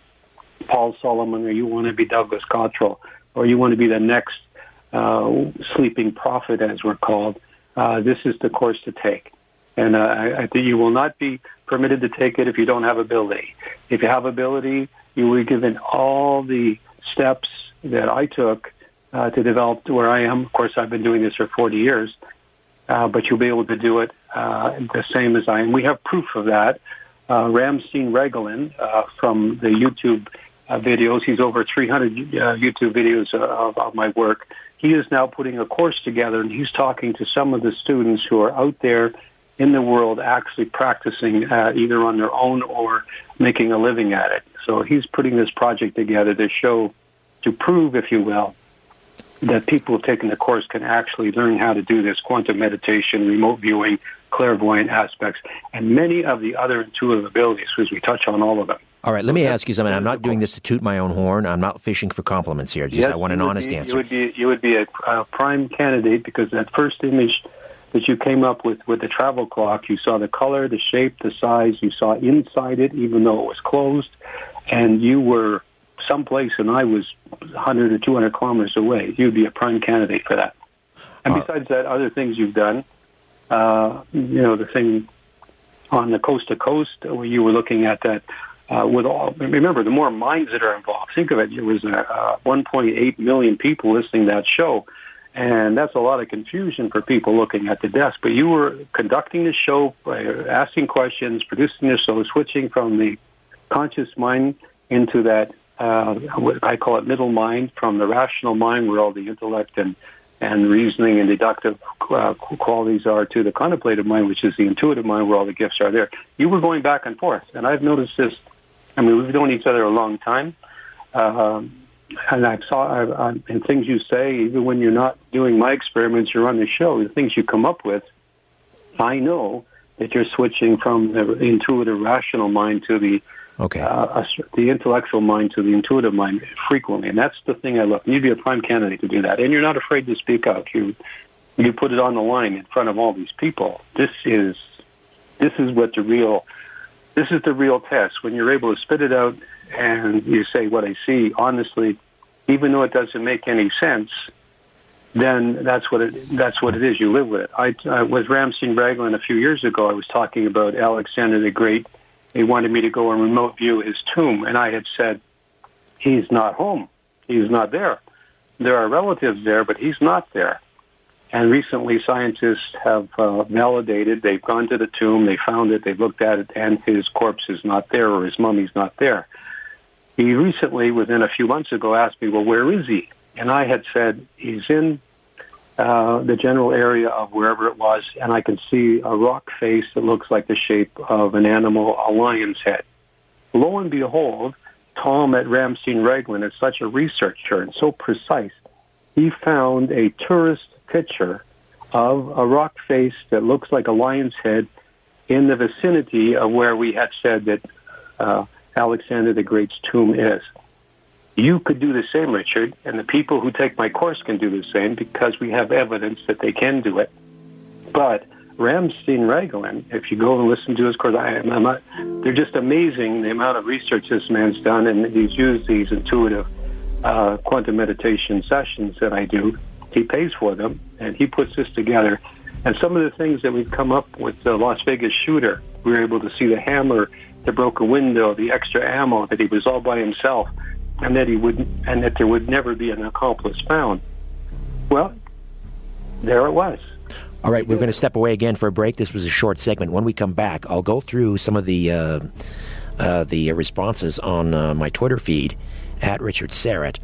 Paul Solomon, or you want to be Douglas Cottrell, or you want to be the next uh, sleeping prophet, as we're called, uh, this is the course to take. And uh, I, I think you will not be permitted to take it if you don't have ability. If you have ability, you will be given all the steps that I took uh, to develop to where I am. Of course, I've been doing this for 40 years. Uh, but you'll be able to do it uh, the same as I. And we have proof of that. Uh, Ramstein Regolin uh, from the YouTube uh, videos, he's over 300 YouTube videos of, of my work. He is now putting a course together, and he's talking to some of the students who are out there in the world actually practicing uh, either on their own or making a living at it. So he's putting this project together to show, to prove, if you will, that people taken the course can actually learn how to do this quantum meditation, remote viewing, clairvoyant aspects, and many of the other intuitive abilities, because we touch on all of them. All right, let me ask you something. I'm not doing this to toot my own horn. I'm not fishing for compliments here. Just yes, I want an honest be, answer. You would be you would be a, a prime candidate because that first image that you came up with with the travel clock, you saw the color, the shape, the size. You saw inside it, even though it was closed, and you were someplace, and I was 100 or 200 kilometers away. You'd be a prime candidate for that. And besides that, other things you've done, uh, you know, the thing on the coast to coast where you were looking at that. Uh, with all, remember, the more minds that are involved. Think of it. There was uh, uh 1.8 million people listening to that show, and that's a lot of confusion for people looking at the desk. But you were conducting the show, asking questions, producing the show, switching from the conscious mind into that uh, I call it middle mind, from the rational mind, where all the intellect and and reasoning and deductive uh, qualities are, to the contemplative mind, which is the intuitive mind, where all the gifts are there. You were going back and forth, and I've noticed this. I mean, we've known each other a long time, uh, and I've saw I've, I've, and things you say, even when you're not doing my experiments, you're on the show. The things you come up with, I know that you're switching from the intuitive, rational mind to the Okay. Uh, the intellectual mind to the intuitive mind frequently, and that's the thing I look. You'd be a prime candidate to do that, and you're not afraid to speak out. You you put it on the line in front of all these people. This is this is what the real this is the real test when you're able to spit it out and you say what I see honestly, even though it doesn't make any sense. Then that's what it that's what it is. You live with it. I, I with Ramstein Regolin a few years ago. I was talking about Alexander the Great they wanted me to go and remote view his tomb, and I had said, he's not home. He's not there. There are relatives there, but he's not there. And recently, scientists have uh, validated. They've gone to the tomb, they found it, they've looked at it, and his corpse is not there, or his mummy's not there. He recently, within a few months ago, asked me, "Well, where is he?" And I had said, "He's in uh, the general area of wherever it was, and I can see a rock face that looks like the shape of an animal, a lion's head. Lo and behold, Tom at Ramstein Regolin is such a researcher and so precise. He found a tourist picture of a rock face that looks like a lion's head in the vicinity of where we had said that uh, Alexander the Great's tomb is. You could do the same, Richard, and the people who take my course can do the same because we have evidence that they can do it. But Ramstein Regolin, if you go and listen to his course, I, I'm not, they're just amazing the amount of research this man's done, and he's used these intuitive uh, quantum meditation sessions that I do. He pays for them, and he puts this together. And some of the things that we've come up with the Las Vegas shooter, we were able to see the hammer that broke a window, the extra ammo that he was all by himself and that he would and that there would never be an accomplice found. Well, there it was. All right, we're going to step away again for a break. This was a short segment. When we come back, I'll go through some of the uh, uh, the responses on uh, my Twitter feed at Richard Syrett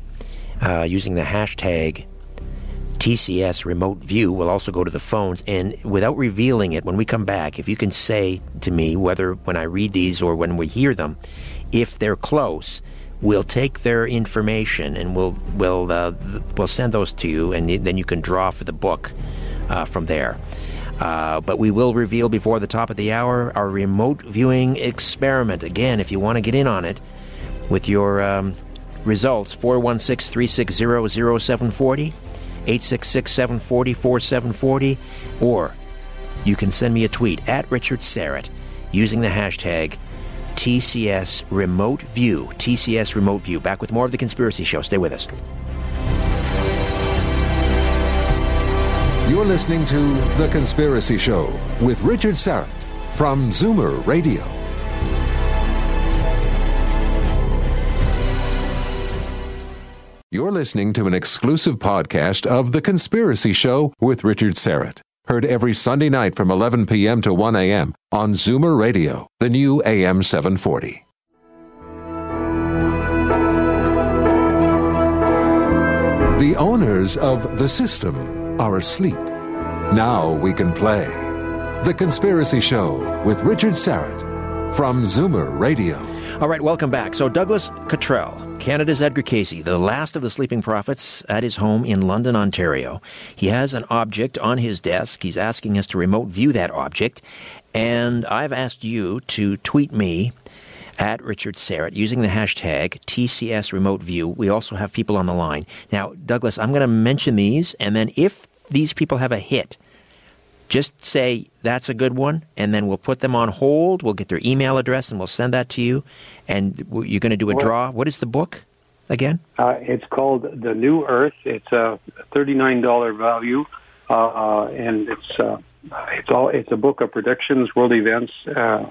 uh, using the hashtag TCS Remote View. We'll also go to the phones, and without revealing it, when we come back, if you can say to me whether when I read these or when we hear them, if they're close we'll take their information and we'll we'll uh, we'll send those to you, and then you can draw for the book uh, from there. Uh, but we will reveal before the top of the hour our remote viewing experiment. Again, if you want to get in on it with your um, results, 416 360 0740, 866 740 4740, or you can send me a tweet at Richard Syrett using the hashtag TCS Remote View. TCS Remote View. Back with more of The Conspiracy Show. Stay with us. You're listening to The Conspiracy Show with Richard Syrett from Zoomer Radio. You're listening to an exclusive podcast of The Conspiracy Show with Richard Syrett. Heard every Sunday night from 11 p.m. to 1 a.m. on Zoomer Radio, the new AM 740. The owners of the system are asleep. Now we can play. The Conspiracy Show with Richard Syrett from Zoomer Radio. All right, welcome back. So, Douglas Cottrell, Canada's Edgar Cayce, the last of the sleeping prophets at his home in London, Ontario. He has an object on his desk. He's asking us to remote view that object. And I've asked you to tweet me at Richard Syrett using the hashtag TCS Remote View. We also have people on the line. Now, Douglas, I'm going to mention these, and then if these people have a hit, just say that's a good one, and then we'll put them on hold. We'll get their email address and we'll send that to you. And you're going to do a draw. What is the book again? Uh, it's called The New Earth. It's a $39 value, uh, and it's uh, it's all it's a book of predictions, world events, uh,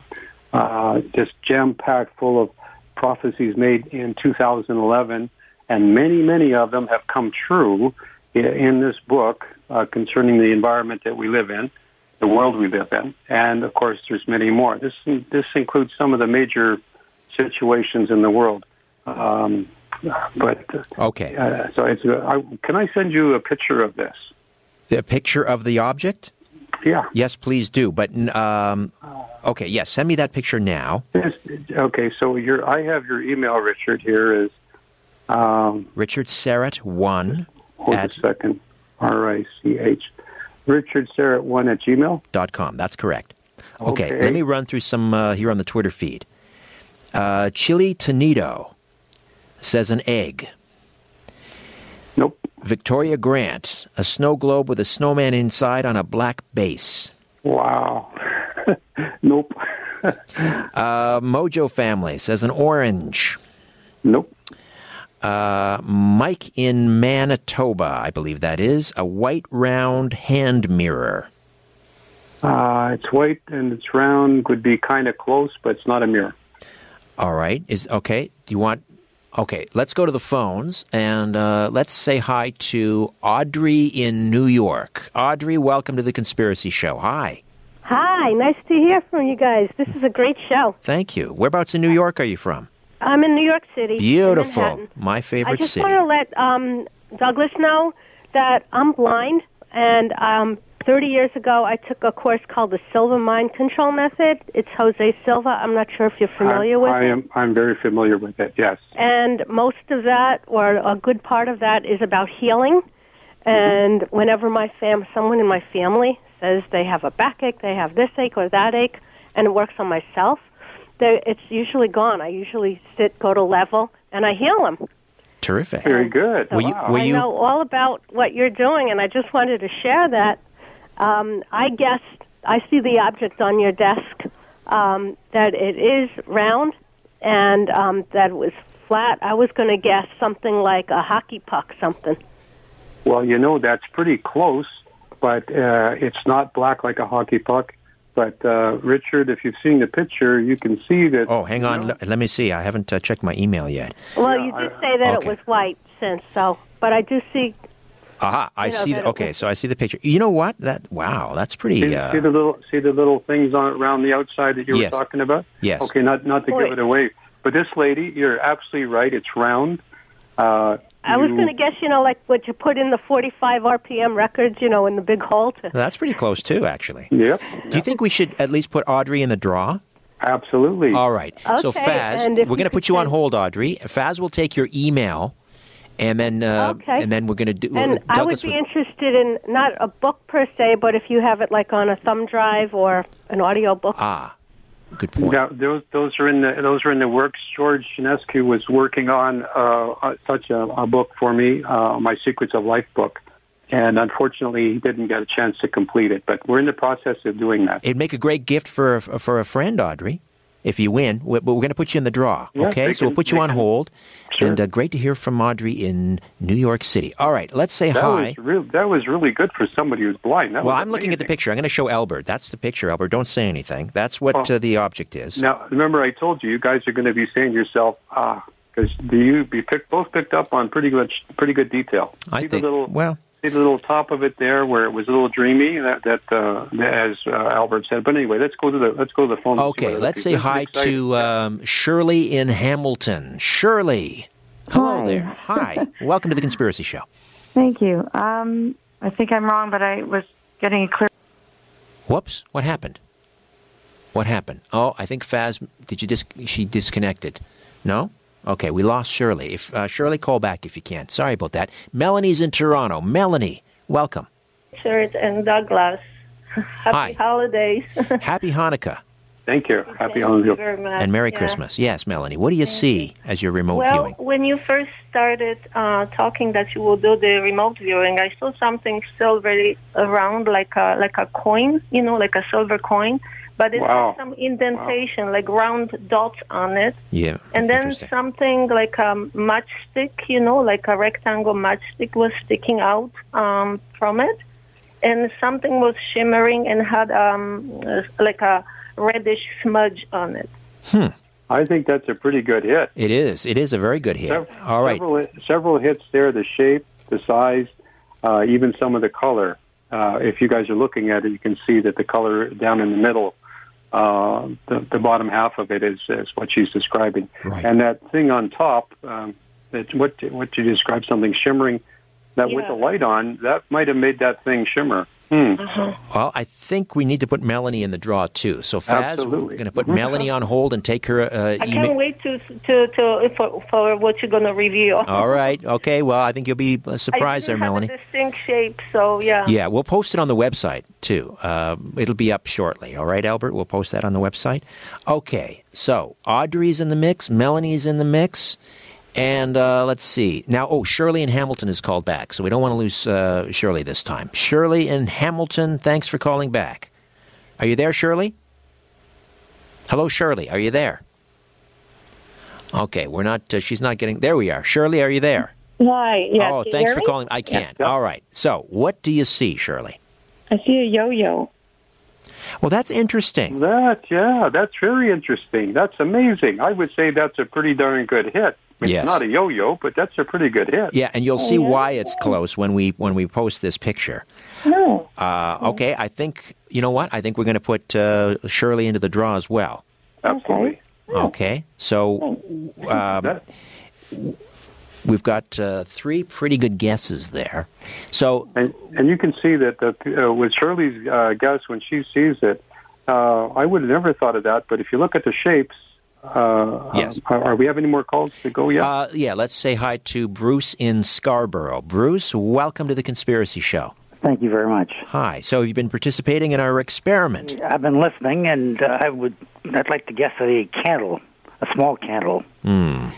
uh, just jam packed full of prophecies made in 2011, and many many of them have come true in this book uh, concerning the environment that we live in, the world we live in, and of course, there's many more. This this includes some of the major situations in the world. Um, but okay, uh, so it's. Uh, I, can I send you a picture of this? A picture of the object? Yeah. Yes, please do. But um, okay, yes, send me that picture now. Yes, okay, so your I have your email, Richard. Here is um, Richard Syrett one. Hold at a second. R I C H. Richard Syrett one at gmail. dot com. That's correct. Okay, Okay. let me run through some uh, here on the Twitter feed. Uh, Chili Tonito says an egg. Nope. Victoria Grant, a snow globe with a snowman inside on a black base. Wow. nope. Uh, Mojo Family says an orange. Nope. Uh, Mike in Manitoba, I believe that is, a white round hand mirror. Uh, it's white and it's round. Would be kind of close, but it's not a mirror. All right, is okay. Do you want? Okay, let's go to the phones and uh, let's say hi to Audrey in New York. Audrey, welcome to the Conspiracy Show. Hi. Hi, nice to hear from you guys. This is a great show. Thank you. Whereabouts in New York are you from? I'm in New York City. Beautiful. My favorite city. I favorite just city. want to let um, Douglas know that I'm blind, and um, 30 years ago I took a course called the Silva Mind Control Method. It's Jose Silva. I'm not sure if you're familiar I, with I it. am. I'm very familiar with it. Yes. And most of that, or a good part of that, is about healing. And whenever my fam, someone in my family says they have a backache, they have this ache or that ache, and it works on myself, they, it's usually gone. I usually sit, go to level, and I heal them. Terrific. Very good. Were you- wow. were I know all about what you're doing, and I just wanted to share that. Um, I guess I see the object on your desk um, that it is round and um, that it was flat. I was going to guess something like a hockey puck, something. Well, you know that's pretty close, but uh, it's not black like a hockey puck. But uh, Richard, if you've seen the picture, you can see that. Oh, hang on. you know, L- let me see. I haven't uh, checked my email yet. Well, Yeah, you did I- say that Okay. it was white since, so but I do see. Aha! I know, see. The, okay, was- so I see the picture. You know what? That wow, that's pretty. See, Uh, see the little see the little things on around the outside that you Yes. were talking about. Yes. Okay, not not to Boy. give it away, but this lady, you're absolutely right. It's round. Uh, I was going to guess, you know, like what you put in the 45 RPM records, you know, in the big hole. To, that's pretty close too, actually. Yep. Do you think we should at least put Audrey in the draw? Absolutely. All right. So Okay, Faz, and we're going to put could you on hold, Audrey. Faz will take your email, and then uh, Okay. and then we're going to do. and I would Douglas be interested in not a book per se, but if you have it like on a thumb drive or an audio book. ah, good point. Yeah, those those are in the those are in the works. George Jonescu was working on uh, uh, such a, a book for me, uh, my Secrets of Life book, and unfortunately, he didn't get a chance to complete it. But we're in the process of doing that. It'd make a great gift for a, for a friend, Audrey. If you win, but we're going to put you in the draw. Yeah, okay, so we'll put you on can- hold. Sure. And uh, great to hear from Audrey in New York City. All right, let's say That hi. was real. That was really good for somebody who's blind. That Well, I'm looking at the picture. I'm going to show Albert. That's the picture, Albert. Don't say anything. That's what Oh. uh, the object is. Now, remember, I told you, you guys are going to be saying to yourself, ah, because you be picked, both picked up on pretty good, pretty good detail. I See think. little, well, See the little top of it there, where it was a little dreamy. That, that uh, as uh, Albert said. But anyway, let's go to the let's go to the phone. Okay, let's say hi to um, Shirley in Hamilton. Shirley, hello Hi. there. Hi, welcome to the Conspiracy Show. Thank you. Um, I think I'm wrong, but I was getting a clear. Whoops, what happened? What happened? Oh, I think Faz. Did you dis- She disconnected. No. Okay, we lost Shirley. If uh, Shirley, call back if you can. Sorry about that. Melanie's in Toronto. Melanie, welcome. Richard and Douglas. Happy Hi. holidays. Happy Hanukkah Thank you. Happy Thank you Hanukkah. very much. and Merry Yeah. Christmas. Yes, Melanie. What do you see as your remote Well, viewing? when you first started uh, talking that you will do the remote viewing, I saw something silvery around, like a like a coin, you know, like a silver coin, but it Wow. had some indentation, like round dots on it, Yeah. and then something like a matchstick, you know, like a rectangle matchstick was sticking out um, from it, and something was shimmering and had um, uh, like a reddish smudge on it. Hmm. I think that's a pretty good hit. It is. It is a very good hit. Sev- All right. Several, several hits there. The shape, the size, uh, even some of the color. Uh, if you guys are looking at it, you can see that the color down in the middle, uh, the, the bottom half of it is, is what she's describing. Right. And that thing on top, um, that what what you described, something shimmering. That with the light on, that might have made that thing shimmer. Hmm. Well, I think we need to put Melanie in the draw too. So, Faz, we're going to put Melanie on hold and take her uh, I email. can't wait to to, to for, for what you're going to reveal. All right. Okay. Well, I think you'll be uh, I surprised there, didn't have Melanie. A distinct shape, so yeah. Yeah, we'll post it on the website too. Uh, it'll be up shortly. All right, Albert. We'll post that on the website. Okay. So Audrey's in the mix. Melanie's in the mix. And uh, let's see. Now, oh, Shirley in Hamilton is called back, so we don't want to lose uh, Shirley this time. Shirley in Hamilton, thanks for calling back. Are you there, Shirley? Hello, Shirley. Are you there? Okay, we're not. Uh, she's not getting. There we are. Shirley, are you there? Hi. Yeah. oh, thanks for me? calling. I can't. All right. So, what do you see, Shirley? I see a yo-yo. Well, that's interesting. That yeah, that's very interesting. That's amazing. I would say that's a pretty darn good hit. It's Yes. not a yo-yo, but that's a pretty good hit. Yeah, and you'll see why it's close when we when we post this picture. No. Uh, okay, I think you know what? I think we're going to put uh, Shirley into the draw as well. Absolutely. Okay, so um, we've got uh, three pretty good guesses there. So And and you can see that the, uh, with Shirley's uh, guess when she sees it, uh, I would have never thought of that. But if you look at the shapes, uh, Yes. uh, are, are we have any more calls to go yet? uh, yeah, let's say hi to Bruce in Scarborough. Bruce, welcome to the Conspiracy Show. Thank you very much. Hi. So you've been participating in our experiment. I've been listening, and uh, I would I'd like to guess a candle, a small candle. Hmm.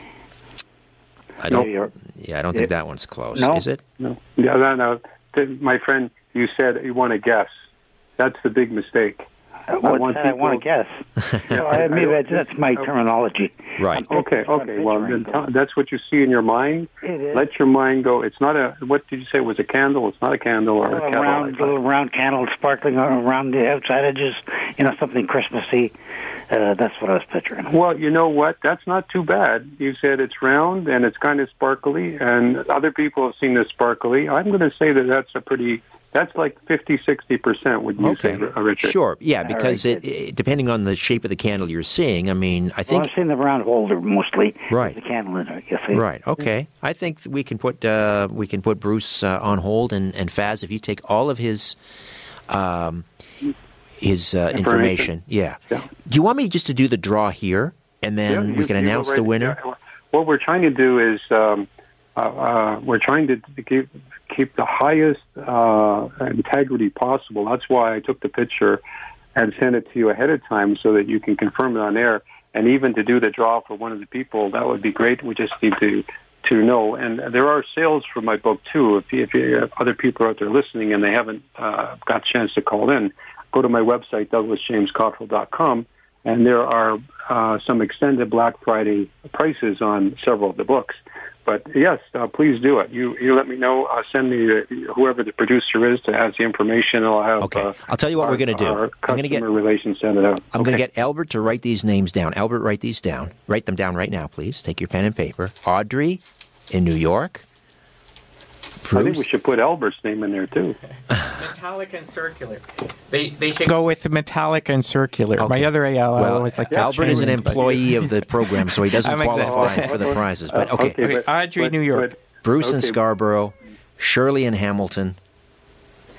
I don't. Maybe- Yeah, I don't think that one's close. No? Is it? no, yeah, no, no. My friend, you said you want to guess. That's the big mistake. What's want that I want to people- guess? Well, I mean, that's, that's my terminology. Right. Okay, okay. Well, then tell- that's what you see in your mind. It is. Let your mind go. It's not a. What did you say? It was a candle. It's not a candle or a little kettle. round, little round candle sparkling around the outside edges. You know, something Christmassy. Uh, that's what I was picturing. Well, you know what? That's not too bad. You said it's round and it's kind of sparkly, and other people have seen this sparkly. I'm going to say that that's a pretty. That's like 50, 60 percent. Would you Okay. say, R- Richard? Sure. Yeah, because right, it, it depending on the shape of the candle you're seeing. I mean, I Well, think I've seen the round holder mostly. Right. The candle in it. You see. Right. Okay. I think we can put uh, we can put Bruce uh, on hold and and Faz if you take all of his um, his uh, information. Information. Yeah. Yeah. Do you want me just to do the draw here and then Yeah, we can announce right- the winner? yeah. What we're trying to do is um, uh, uh, we're trying to keep keep the highest uh, integrity possible. That's why I took the picture and sent it to you ahead of time so that you can confirm it on air. And even to do the draw for one of the people, that would be great. We just need to to know. And there are sales for my book too. If, if, if other people are out there listening and they haven't uh, got a chance to call in, go to my website douglasjamescottrell.com, and there are uh, some extended Black Friday prices on several of the books. But yes, uh, please do it. You you let me know. Uh, send me uh, whoever the producer is to have the information. I'll have. Okay. Uh, I'll tell you what our- we're going to do. I'm going to get relations send it out. I'm going to get Albert to write these names down. Albert, write these down. Write them down right now, please. Take your pen and paper. Audrey in New York. I think we should put Albert's name in there too. metallic and circular. They they should go with metallic and circular. My other AL, I Well, always like Albert is an chain link, but- employee of the program, so he doesn't I'm exactly- qualify for the prizes. But okay, Okay, Audrey, New York. Bruce in okay. Scarborough, Shirley and Hamilton,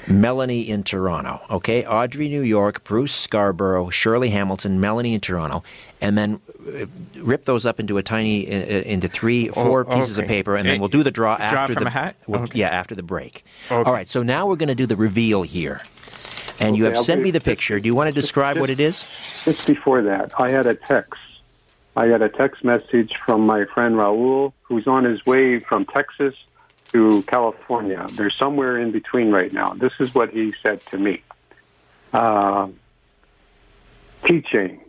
Melanie in Toronto. Okay, Audrey, New York, Bruce Scarborough, Shirley Hamilton, Melanie in Toronto, and then uh, rip those up into a tiny uh, uh, into three, four Oh, pieces of paper, and then we'll do the draw draw after from the a hat? we'll- Okay. yeah after the break. Okay. All right, so now we're going to do the reveal here, and you have I'll sent do- me the picture. Do you want to describe what it is? Just before that, I had a text. I had a text message from my friend Raul, who's on his way from Texas to California. They're somewhere in between right now. This is what he said to me. Uh, keychain.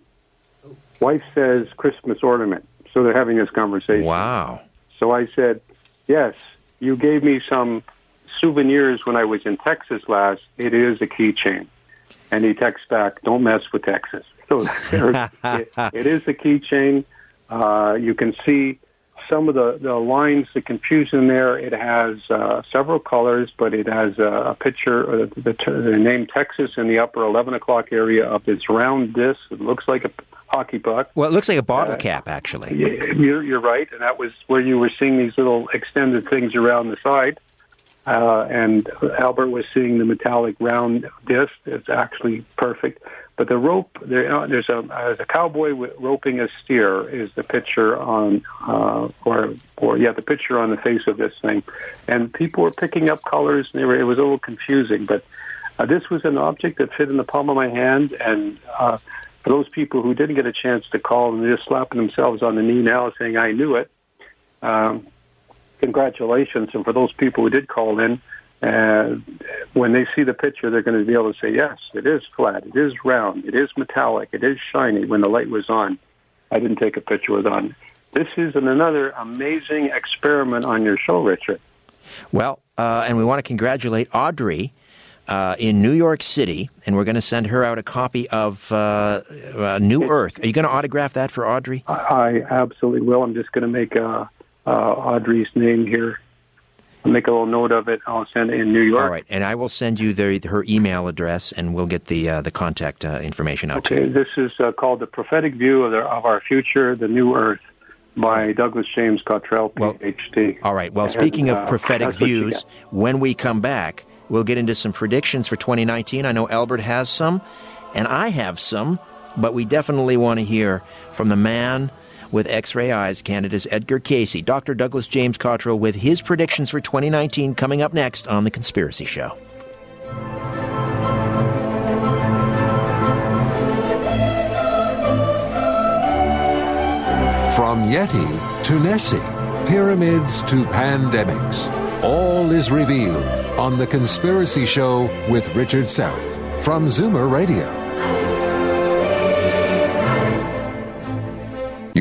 Wife says Christmas ornament. So they're having this conversation. Wow. So I said, Yes, you gave me some souvenirs when I was in Texas last. It is a keychain. And he texts back, Don't mess with Texas. So it, it is a keychain. Uh, you can see some of the, the lines, the confusion there. It has uh, several colors, but it has a, a picture, uh, the, the name Texas in the upper 11 o'clock area of this round disc. It looks like a hockey puck. Well, it looks like a bottle cap, actually. You're, you're right, and that was where you were seeing these little extended things around the side. Uh, and Albert was seeing the metallic round disc. It's actually perfect. But the rope, there, uh, there's a a cowboy roping a steer. Is the picture on, uh, or or yeah, the picture on the face of this thing, and people were picking up colors. And they were, it was a little confusing, but uh, this was an object that fit in the palm of my hand, and uh, for those people who didn't get a chance to call and they're just slapping themselves on the knee now, saying "I knew it." Um, congratulations, and for those people who did call in, uh, when they see the picture, they're going to be able to say, "Yes, it is flat, it is round, it is metallic, it is shiny." When the light was on, I didn't take a picture with on. This is an, another amazing experiment on your show, Richard. Well, uh, and we want to congratulate Audrey uh, in New York City, and we're going to send her out a copy of uh, uh, New Earth. Are you going to autograph that for Audrey? I, I absolutely will. I'm just going to make uh, uh, Audrey's name here. I'll make a little note of it. I'll send it in New York. All right, and I will send you the, her email address, and we'll get the uh, the contact uh, information out to Okay, you. this is uh, called The Prophetic View of, the, of Our Future, The New Earth by Douglas James Cottrell, PhD. All right. Well, And, speaking of uh, prophetic that's what you views, when we come back, we'll get into some predictions for 2019. I know Albert has some, and I have some, but we definitely want to hear from the man with X-ray eyes, Canada's Edgar Cayce, Dr. Douglas James Cottrell, with his predictions for 2019 coming up next on the Conspiracy Show. From Yeti to Nessie, pyramids to pandemics, all is revealed on The Conspiracy Show with Richard Syrett from Zoomer Radio.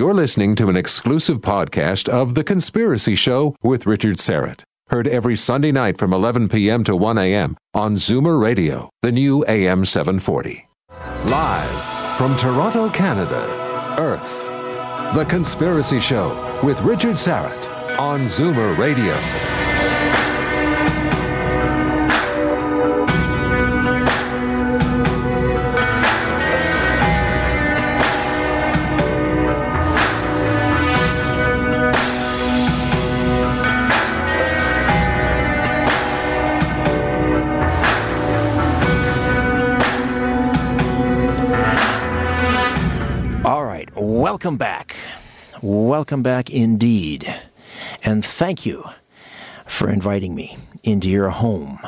You're listening to an exclusive podcast of The Conspiracy Show with Richard Syrett. Heard every Sunday night from 11 p.m. to 1 a.m. on Zoomer Radio, the new AM 740. Live from Toronto, Canada, Earth. The Conspiracy Show with Richard Syrett on Zoomer Radio. Welcome back. Welcome back indeed. And thank you for inviting me into your home,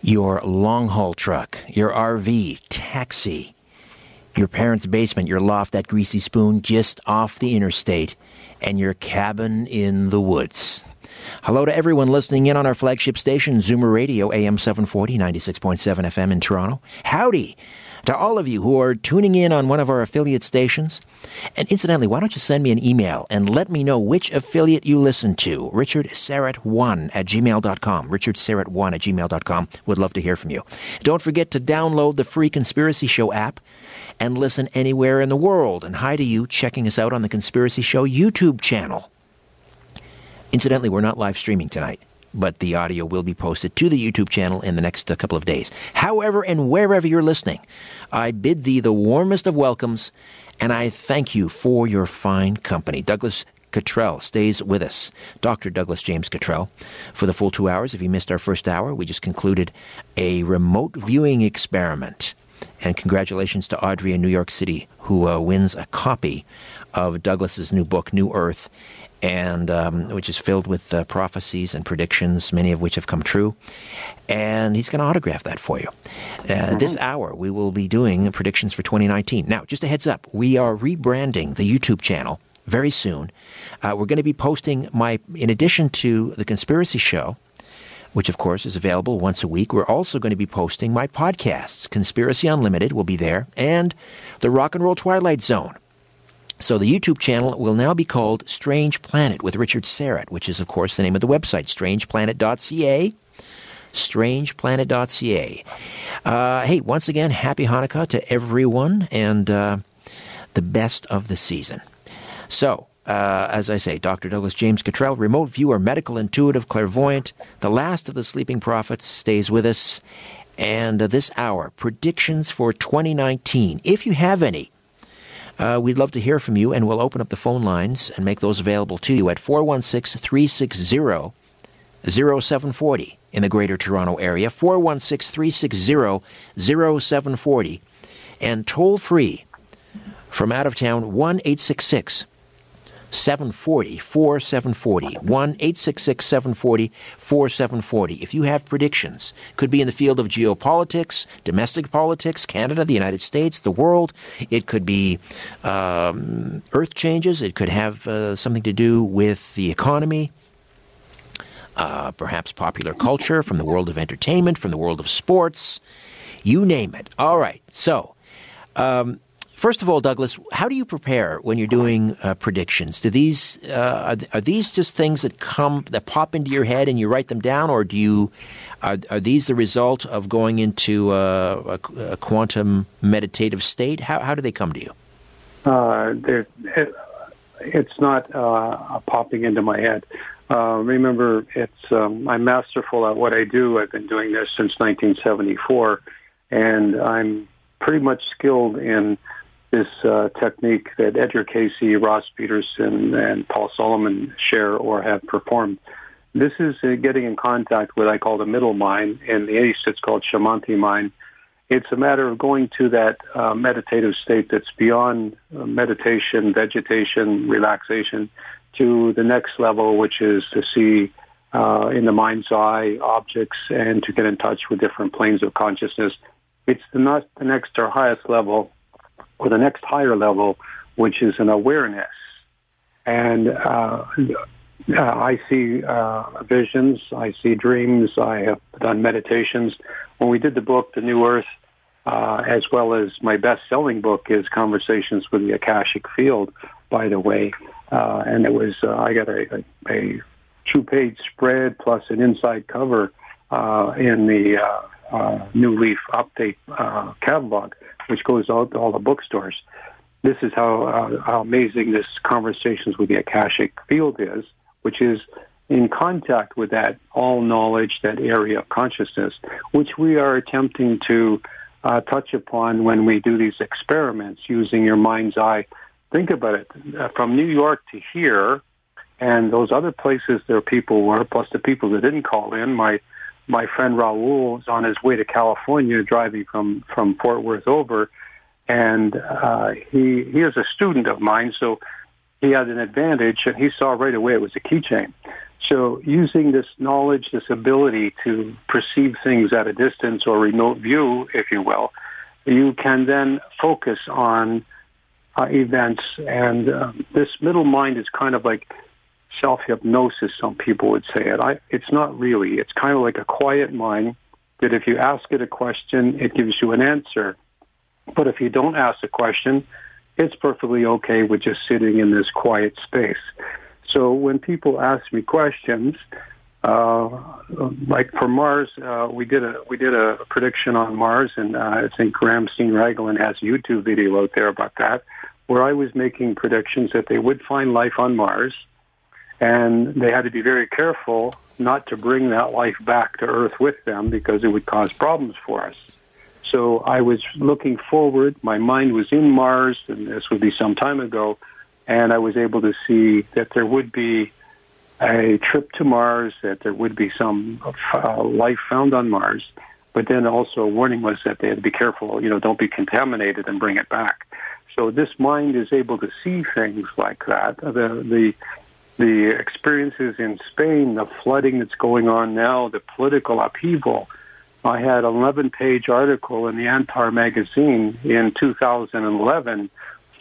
your long haul truck, your RV, taxi, your parents' basement, your loft, that greasy spoon just off the interstate, and your cabin in the woods. Hello to everyone listening in on our flagship station, Zoomer Radio, AM 740, 96.7 FM in Toronto. Howdy to all of you who are tuning in on one of our affiliate stations. And incidentally, why don't you send me an email and let me know which affiliate you listen to? RichardSyrett1 at gmail.com. RichardSyrett1 at gmail.com. Would love to hear from you. Don't forget to download the free Conspiracy Show app and listen anywhere in the world. And hi to you checking us out on the Conspiracy Show YouTube channel. Incidentally, we're not live streaming tonight. But the audio will be posted to the YouTube channel in the next uh, couple of days. However, and wherever you're listening, I bid thee the warmest of welcomes, and I thank you for your fine company. Douglas Cottrell stays with us, Dr. Douglas James Cottrell, for the full two hours. If you missed our first hour, we just concluded a remote viewing experiment. And congratulations to Audrey in New York City, who uh, wins a copy of Douglas's new book, New Earth, and um, which is filled with uh, prophecies and predictions, many of which have come true. And he's going to autograph that for you. Uh, mm-hmm. This hour, we will be doing predictions for 2019. Now, just a heads up, we are rebranding the YouTube channel very soon. Uh, we're going to be posting my, in addition to the Conspiracy Show, which of course is available once a week. We're also going to be posting my podcasts. Conspiracy Unlimited will be there, and the Rock and Roll Twilight Zone. So the YouTube channel will now be called Strange Planet with Richard Syrett, which is of course the name of the website, strangeplanet.ca. Strangeplanet.ca. Uh, hey, once again, happy Hanukkah to everyone, and uh, the best of the season. So, uh, as I say, Dr. Douglas James Cottrell, remote viewer, medical intuitive, clairvoyant, the last of the sleeping prophets, stays with us. And uh, this hour, predictions for 2019. If you have any, uh, we'd love to hear from you, and we'll open up the phone lines and make those available to you at 416 360 0740 in the Greater Toronto Area, 416 360 0740, and toll free from out of town 1 866 740 4740 1 866 740 4740 if you have predictions could be in the field of geopolitics domestic politics canada the united states the world. It could be um, earth changes. It could have uh, something to do with the economy uh, perhaps popular culture from the world of entertainment from the world of sports. You name it. All right. So um, First of all, Douglas, how do you prepare when you're doing uh, predictions? Do these uh, are, are, these just things that come that pop into your head and you write them down, or do you are, are these the result of going into a, a, a quantum meditative state? How how do they come to you? Uh, it, it's not uh, popping into my head. Uh, remember, it's um, I'm masterful at what I do. I've been doing this since 1974, and I'm pretty much skilled in this uh, technique that Edgar Cayce, Ross Peterson, and Paul Solomon share or have performed. This is uh, getting in contact with what I call the middle mind. In the East, it's called Shamanti mind. It's a matter of going to that uh, meditative state that's beyond uh, meditation, vegetation, relaxation, to the next level, which is to see uh, in the mind's eye objects and to get in touch with different planes of consciousness. It's the, not the next or highest level or the next higher level, which is an awareness. And uh, uh, I see uh, visions, I see dreams, I have done meditations. When we did the book, The New Earth, uh, as well as my best selling book is Conversations with the Akashic Field, by the way. Uh, and it was, uh, I got a, a, a two page spread plus an inside cover in the New Leaf Update catalog which goes out to all the bookstores. This is how, uh, how amazing this Conversations with the Akashic field is, which is in contact with that all knowledge, that area of consciousness, which we are attempting to uh, touch upon when we do these experiments using your mind's eye. Think about it uh, from New York to here, and those other places there people were, plus the people that didn't call in. My my friend Raul was on his way to California, driving from from Fort Worth over, and uh, he he is a student of mine, so he had an advantage, and he saw right away it was a keychain. So, using this knowledge, this ability to perceive things at a distance or remote view, if you will, you can then focus on uh, events. And uh, this middle mind is kind of like self hypnosis, some people would say it. I, it's not really. It's kind of like a quiet mind that if you ask it a question, it gives you an answer. But if you don't ask a question, it's perfectly okay with just sitting in this quiet space. So when people ask me questions, uh, like for Mars, uh, we did a we did a prediction on Mars, and uh, I think Graham Steen Raglan has a YouTube video out there about that, where I was making predictions that they would find life on Mars, and they had to be very careful not to bring that life back to Earth with them because it would cause problems for us. So I was looking forward. My mind was in Mars, and this would be some time ago, and I was able to see that there would be a trip to Mars, that there would be some uh, life found on Mars. But then also a warning was that they had to be careful, you know, don't be contaminated and bring it back. So this mind is able to see things like that. The the the experiences in Spain, the flooding that's going on now, the political upheaval. I had an 11 page article in the Antar magazine in 2011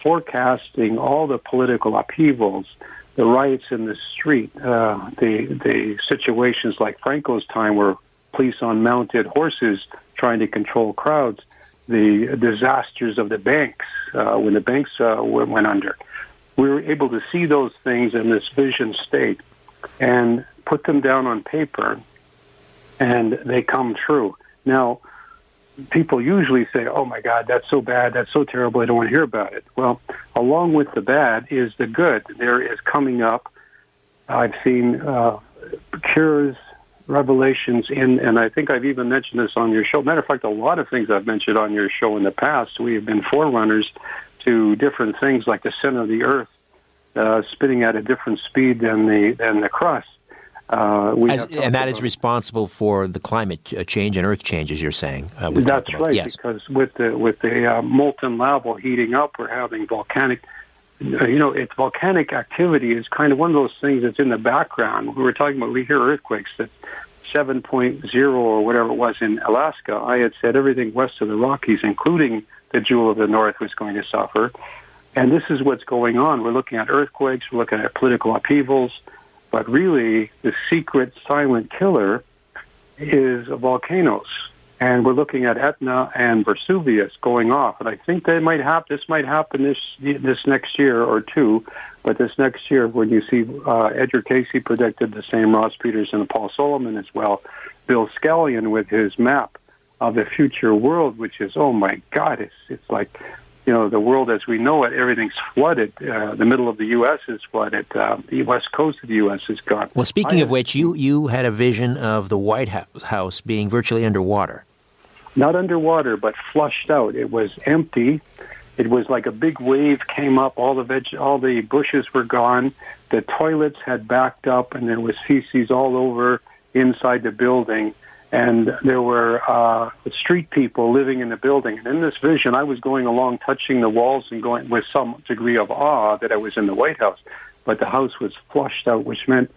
forecasting all the political upheavals, the riots in the street, uh, the, the situations like Franco's time where police on mounted horses trying to control crowds, the disasters of the banks uh, when the banks uh, went under we were able to see those things in this vision state and put them down on paper, and they come true. Now, people usually say, "Oh my God, that's so bad, that's so terrible, I don't want to hear about it." Well, along with the bad is the good. There is coming up. I've seen uh, cures, revelations in, and I think I've even mentioned this on your show. Matter of fact, a lot of things I've mentioned on your show in the past. We have been forerunners to different things like the center of the Earth uh, spinning at a different speed than the than the crust. Uh, as, and that is responsible for the climate uh, change and Earth change, as you're saying. Uh, That's right, yes. because with the with the uh, molten lava heating up, we're having volcanic. Uh, you know, it's volcanic activity is kind of one of those things that's in the background. We were talking about we hear earthquakes that 7.0 or whatever it was in Alaska. I had said everything west of the Rockies, including the Jewel of the North was going to suffer. And this is what's going on. We're looking at earthquakes, we're looking at political upheavals, but really the secret silent killer is volcanoes. And we're looking at Etna and Vesuvius going off. And I think they might happen. This might happen this this next year or two. But this next year, when you see uh, Edgar Cayce predicted the same, Ross Peters and Paul Solomon as well, Bill Scallion with his map of the future world, which is oh my God, it's it's like you know the world as we know it, everything's flooded. Uh, the middle of the U.S. is flooded. Uh, the west coast of the U.S. is gone. Well, speaking I, of which, you you had a vision of the White House being virtually underwater. Not underwater, but flushed out. It was empty. It was like a big wave came up. All the veg, all the bushes were gone. The toilets had backed up, and there was feces all over inside the building and there were uh, street people living in the building. And in this vision, I was going along, touching the walls, and going with some degree of awe that I was in the White House. But the house was flushed out, which meant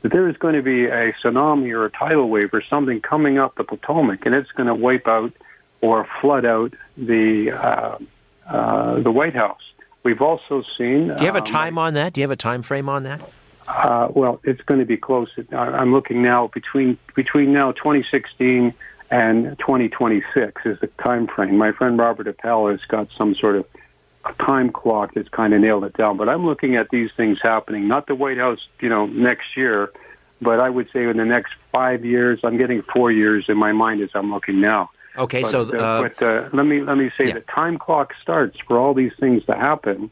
that there was going to be a tsunami or a tidal wave or something coming up the Potomac, and it's going to wipe out or flood out the uh, uh, the White House. We've also seen. Do you have a um, time um, on that? Do you have a time frame on that? Uh, well, it's going to be close. I'm looking now between between now 2016 and 2026 is the time frame. My friend Robert Appel has got some sort of time clock that's kind of nailed it down. But I'm looking at these things happening, not the White House, you know, next year, but I would say in the next five years. I'm getting four years in my mind as I'm looking now. Okay, but, so uh, but uh, let me let me say yeah. the time clock starts for all these things to happen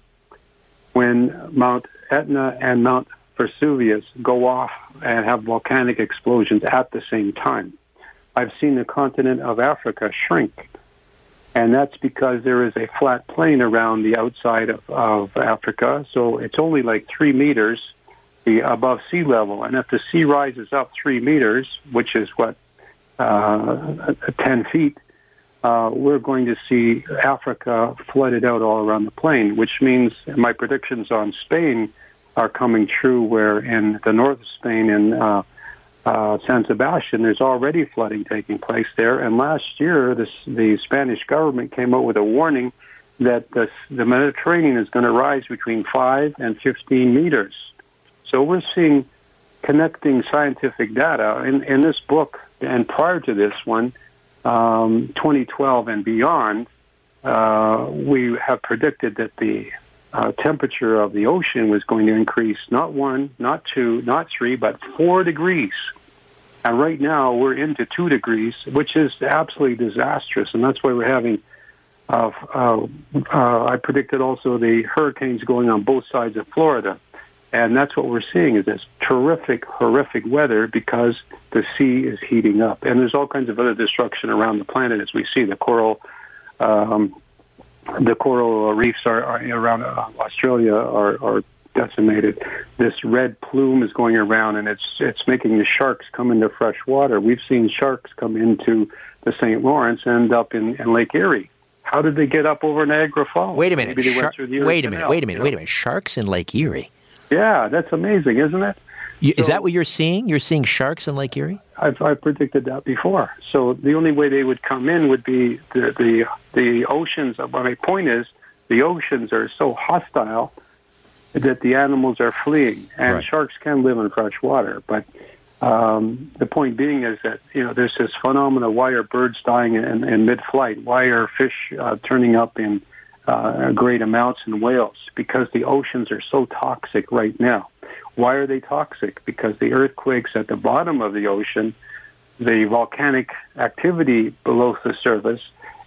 when Mount Etna and Mount Vesuvius go off and have volcanic explosions at the same time. I've seen the continent of Africa shrink, and that's because there is a flat plain around the outside of, of Africa, so it's only like three meters above sea level. And if the sea rises up three meters, which is what, uh, 10 feet, uh, we're going to see Africa flooded out all around the plain, which means my predictions on Spain are coming true. Where in the north of Spain, in uh, uh, San Sebastian, there's already flooding taking place there. And last year, the Spanish government came out with a warning that the, the Mediterranean is going to rise between 5 and 15 meters. So we're seeing connecting scientific data. In, in this book, and prior to this one, um, 2012 and beyond, uh, we have predicted that the uh, temperature of the ocean was going to increase not one, not two, not three, but four degrees. And right now we're into two degrees, which is absolutely disastrous. And that's why we're having, uh, uh, uh, I predicted also the hurricanes going on both sides of Florida. And that's what we're seeing is this terrific, horrific weather because the sea is heating up. And there's all kinds of other destruction around the planet as we see the coral. Um, the coral reefs are, are around uh, Australia are, are decimated. This red plume is going around, and it's it's making the sharks come into fresh water. We've seen sharks come into the St. Lawrence, end up in, in Lake Erie. How did they get up over Niagara Falls? Wait a minute. Maybe they went Shar- through the Erie wait a minute. Canal, Wait a minute. you Wait a minute. Sharks in Lake Erie. Yeah, that's amazing, isn't it? You, is that what you're seeing? You're seeing sharks in Lake Erie? I've, I've predicted that before. So the only way they would come in would be the the, the oceans. But my point is, the oceans are so hostile that the animals are fleeing, and Right. sharks can live in fresh water. But um, the point being is that you know there's this phenomena: why are birds dying in, in mid-flight? Why are fish uh, turning up in uh, great amounts in whales? Because the oceans are so toxic right now. Why are they toxic? Because the earthquakes at the bottom of the ocean, the volcanic activity below the surface,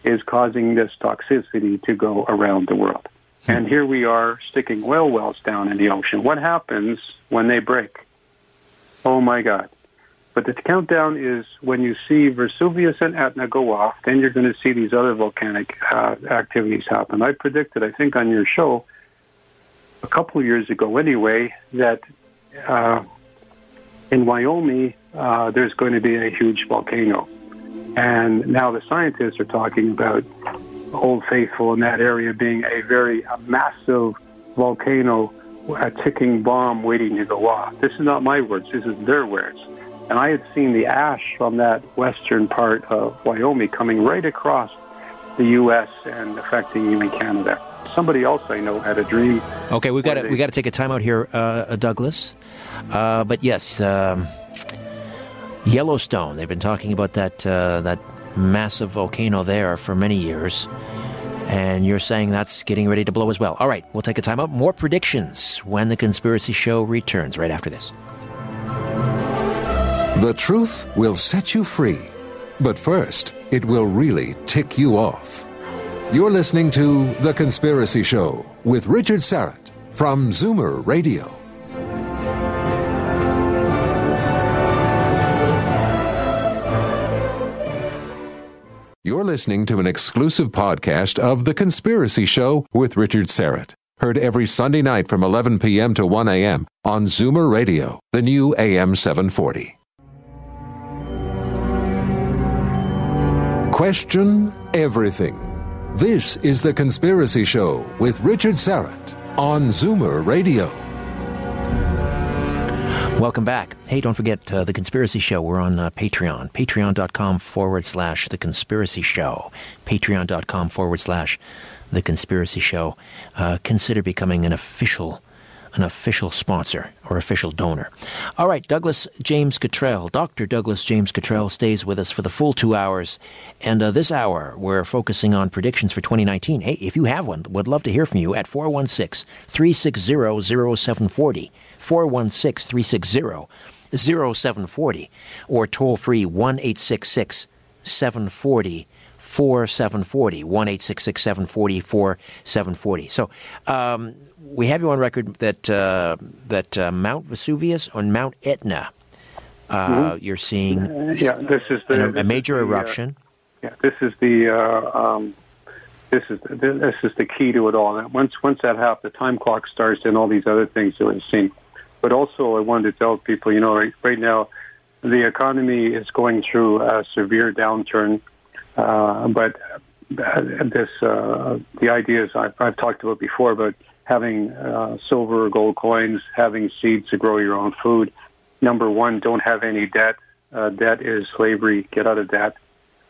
is causing this toxicity to go around the world. And here we are sticking whale wells down in the ocean. What happens when they break? Oh my God. But the countdown is when you see Vesuvius and Etna go off, then you're going to see these other volcanic uh, activities happen. I predicted, I think, on your show a couple of years ago anyway, that uh, in Wyoming uh, there's going to be a huge volcano. And now the scientists are talking about Old Faithful in that area being a very a massive volcano, a ticking bomb waiting to go off. This is not my words, this is their words. And I had seen the ash from that western part of Wyoming coming right across the U.S. and affecting even Canada. Somebody else I know had a dream. Okay, we've got to One day. we got to take a time out here, uh, Douglas. Uh, but yes, um, Yellowstone. They've been talking about that uh, that massive volcano there for many years, and you're saying that's getting ready to blow as well. All right, we'll take a time out. More predictions when the Conspiracy Show returns right after this. The truth will set you free. But first, it will really tick you off. You're listening to The Conspiracy Show with Richard Syrett from Zoomer Radio. You're listening to an exclusive podcast of The Conspiracy Show with Richard Syrett. Heard every Sunday night from 11 p.m. to 1 a.m. on Zoomer Radio, the new AM 740. Question everything. This is The Conspiracy Show with Richard Syrett on Zoomer Radio. Welcome back. Hey, don't forget uh, The Conspiracy Show. We're on uh, Patreon. Patreon.com forward slash The Conspiracy Show. Patreon.com forward slash The Conspiracy Show. Uh, consider becoming an official an official sponsor or official donor. All right, Douglas James Cottrell, Dr. Douglas James Cottrell stays with us for the full two hours. And uh, this hour, we're focusing on predictions for 2019. Hey, if you have one, would love to hear from you at 416 360 0740. 416 360 0740 or toll free 1 866 740 4740 1 866 740 4740 so um, we have you on record that uh, that uh, Mount Vesuvius or Mount Etna uh, you're seeing Yeah, this is the, a, a major the, uh, eruption Yeah, this is the uh, um, this is this is the key to it all. And once once that happens, the time clock starts, and all these other things that we've seen. But also, I wanted to tell people, you know, right, right now, the economy is going through a severe downturn. Uh, but uh, this uh, the ideas I've, I've talked about before about having uh, silver or gold coins, having seeds to grow your own food. Number one, don't have any debt. Uh, debt is slavery. Get out of debt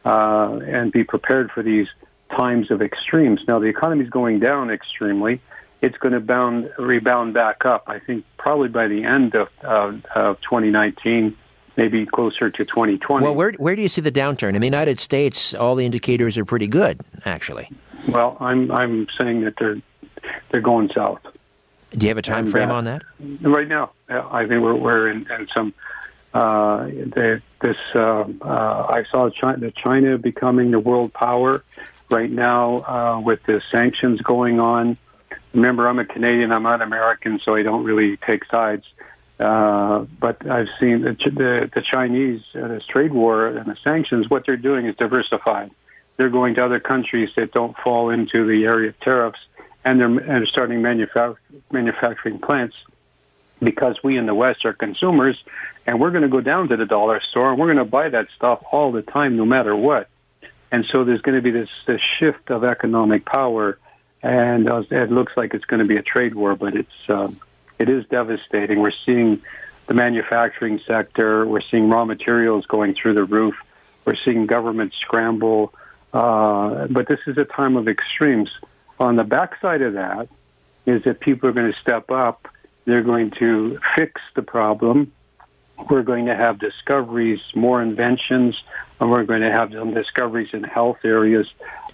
uh, and be prepared for these times of extremes. Now, the economy is going down extremely. It's going to bound, rebound back up. I think probably by the end of, of 2019, maybe closer to 2020. well where, where do you see the downturn in the United States all the indicators are pretty good actually Well, I'm I'm saying that they're they're going south do you have a time And, frame uh, on that right now. Yeah, I think we're we're in, in some. Uh, the, this uh, uh, I saw China, China becoming the world power right now uh, with the sanctions going on. remember, I'm a Canadian. I'm not American, so I don't really take sides. Uh, but I've seen the the, the Chinese uh, this trade war and the sanctions. What they're doing is diversifying. They're going to other countries that don't fall into the area of tariffs, and they're, and starting manufa- manufacturing plants because we in the West are consumers, and we're going to go down to the dollar store and we're going to buy that stuff all the time, no matter what. And so there's going to be this, this shift of economic power, and uh, it looks like it's going to be a trade war, but it's um, it is devastating. We're seeing the manufacturing sector, we're seeing raw materials going through the roof, we're seeing government scramble, uh, but this is a time of extremes. On the backside of that is that people are going to step up they're going to fix the problem. We're going to have discoveries, more inventions, and we're going to have some discoveries in health areas.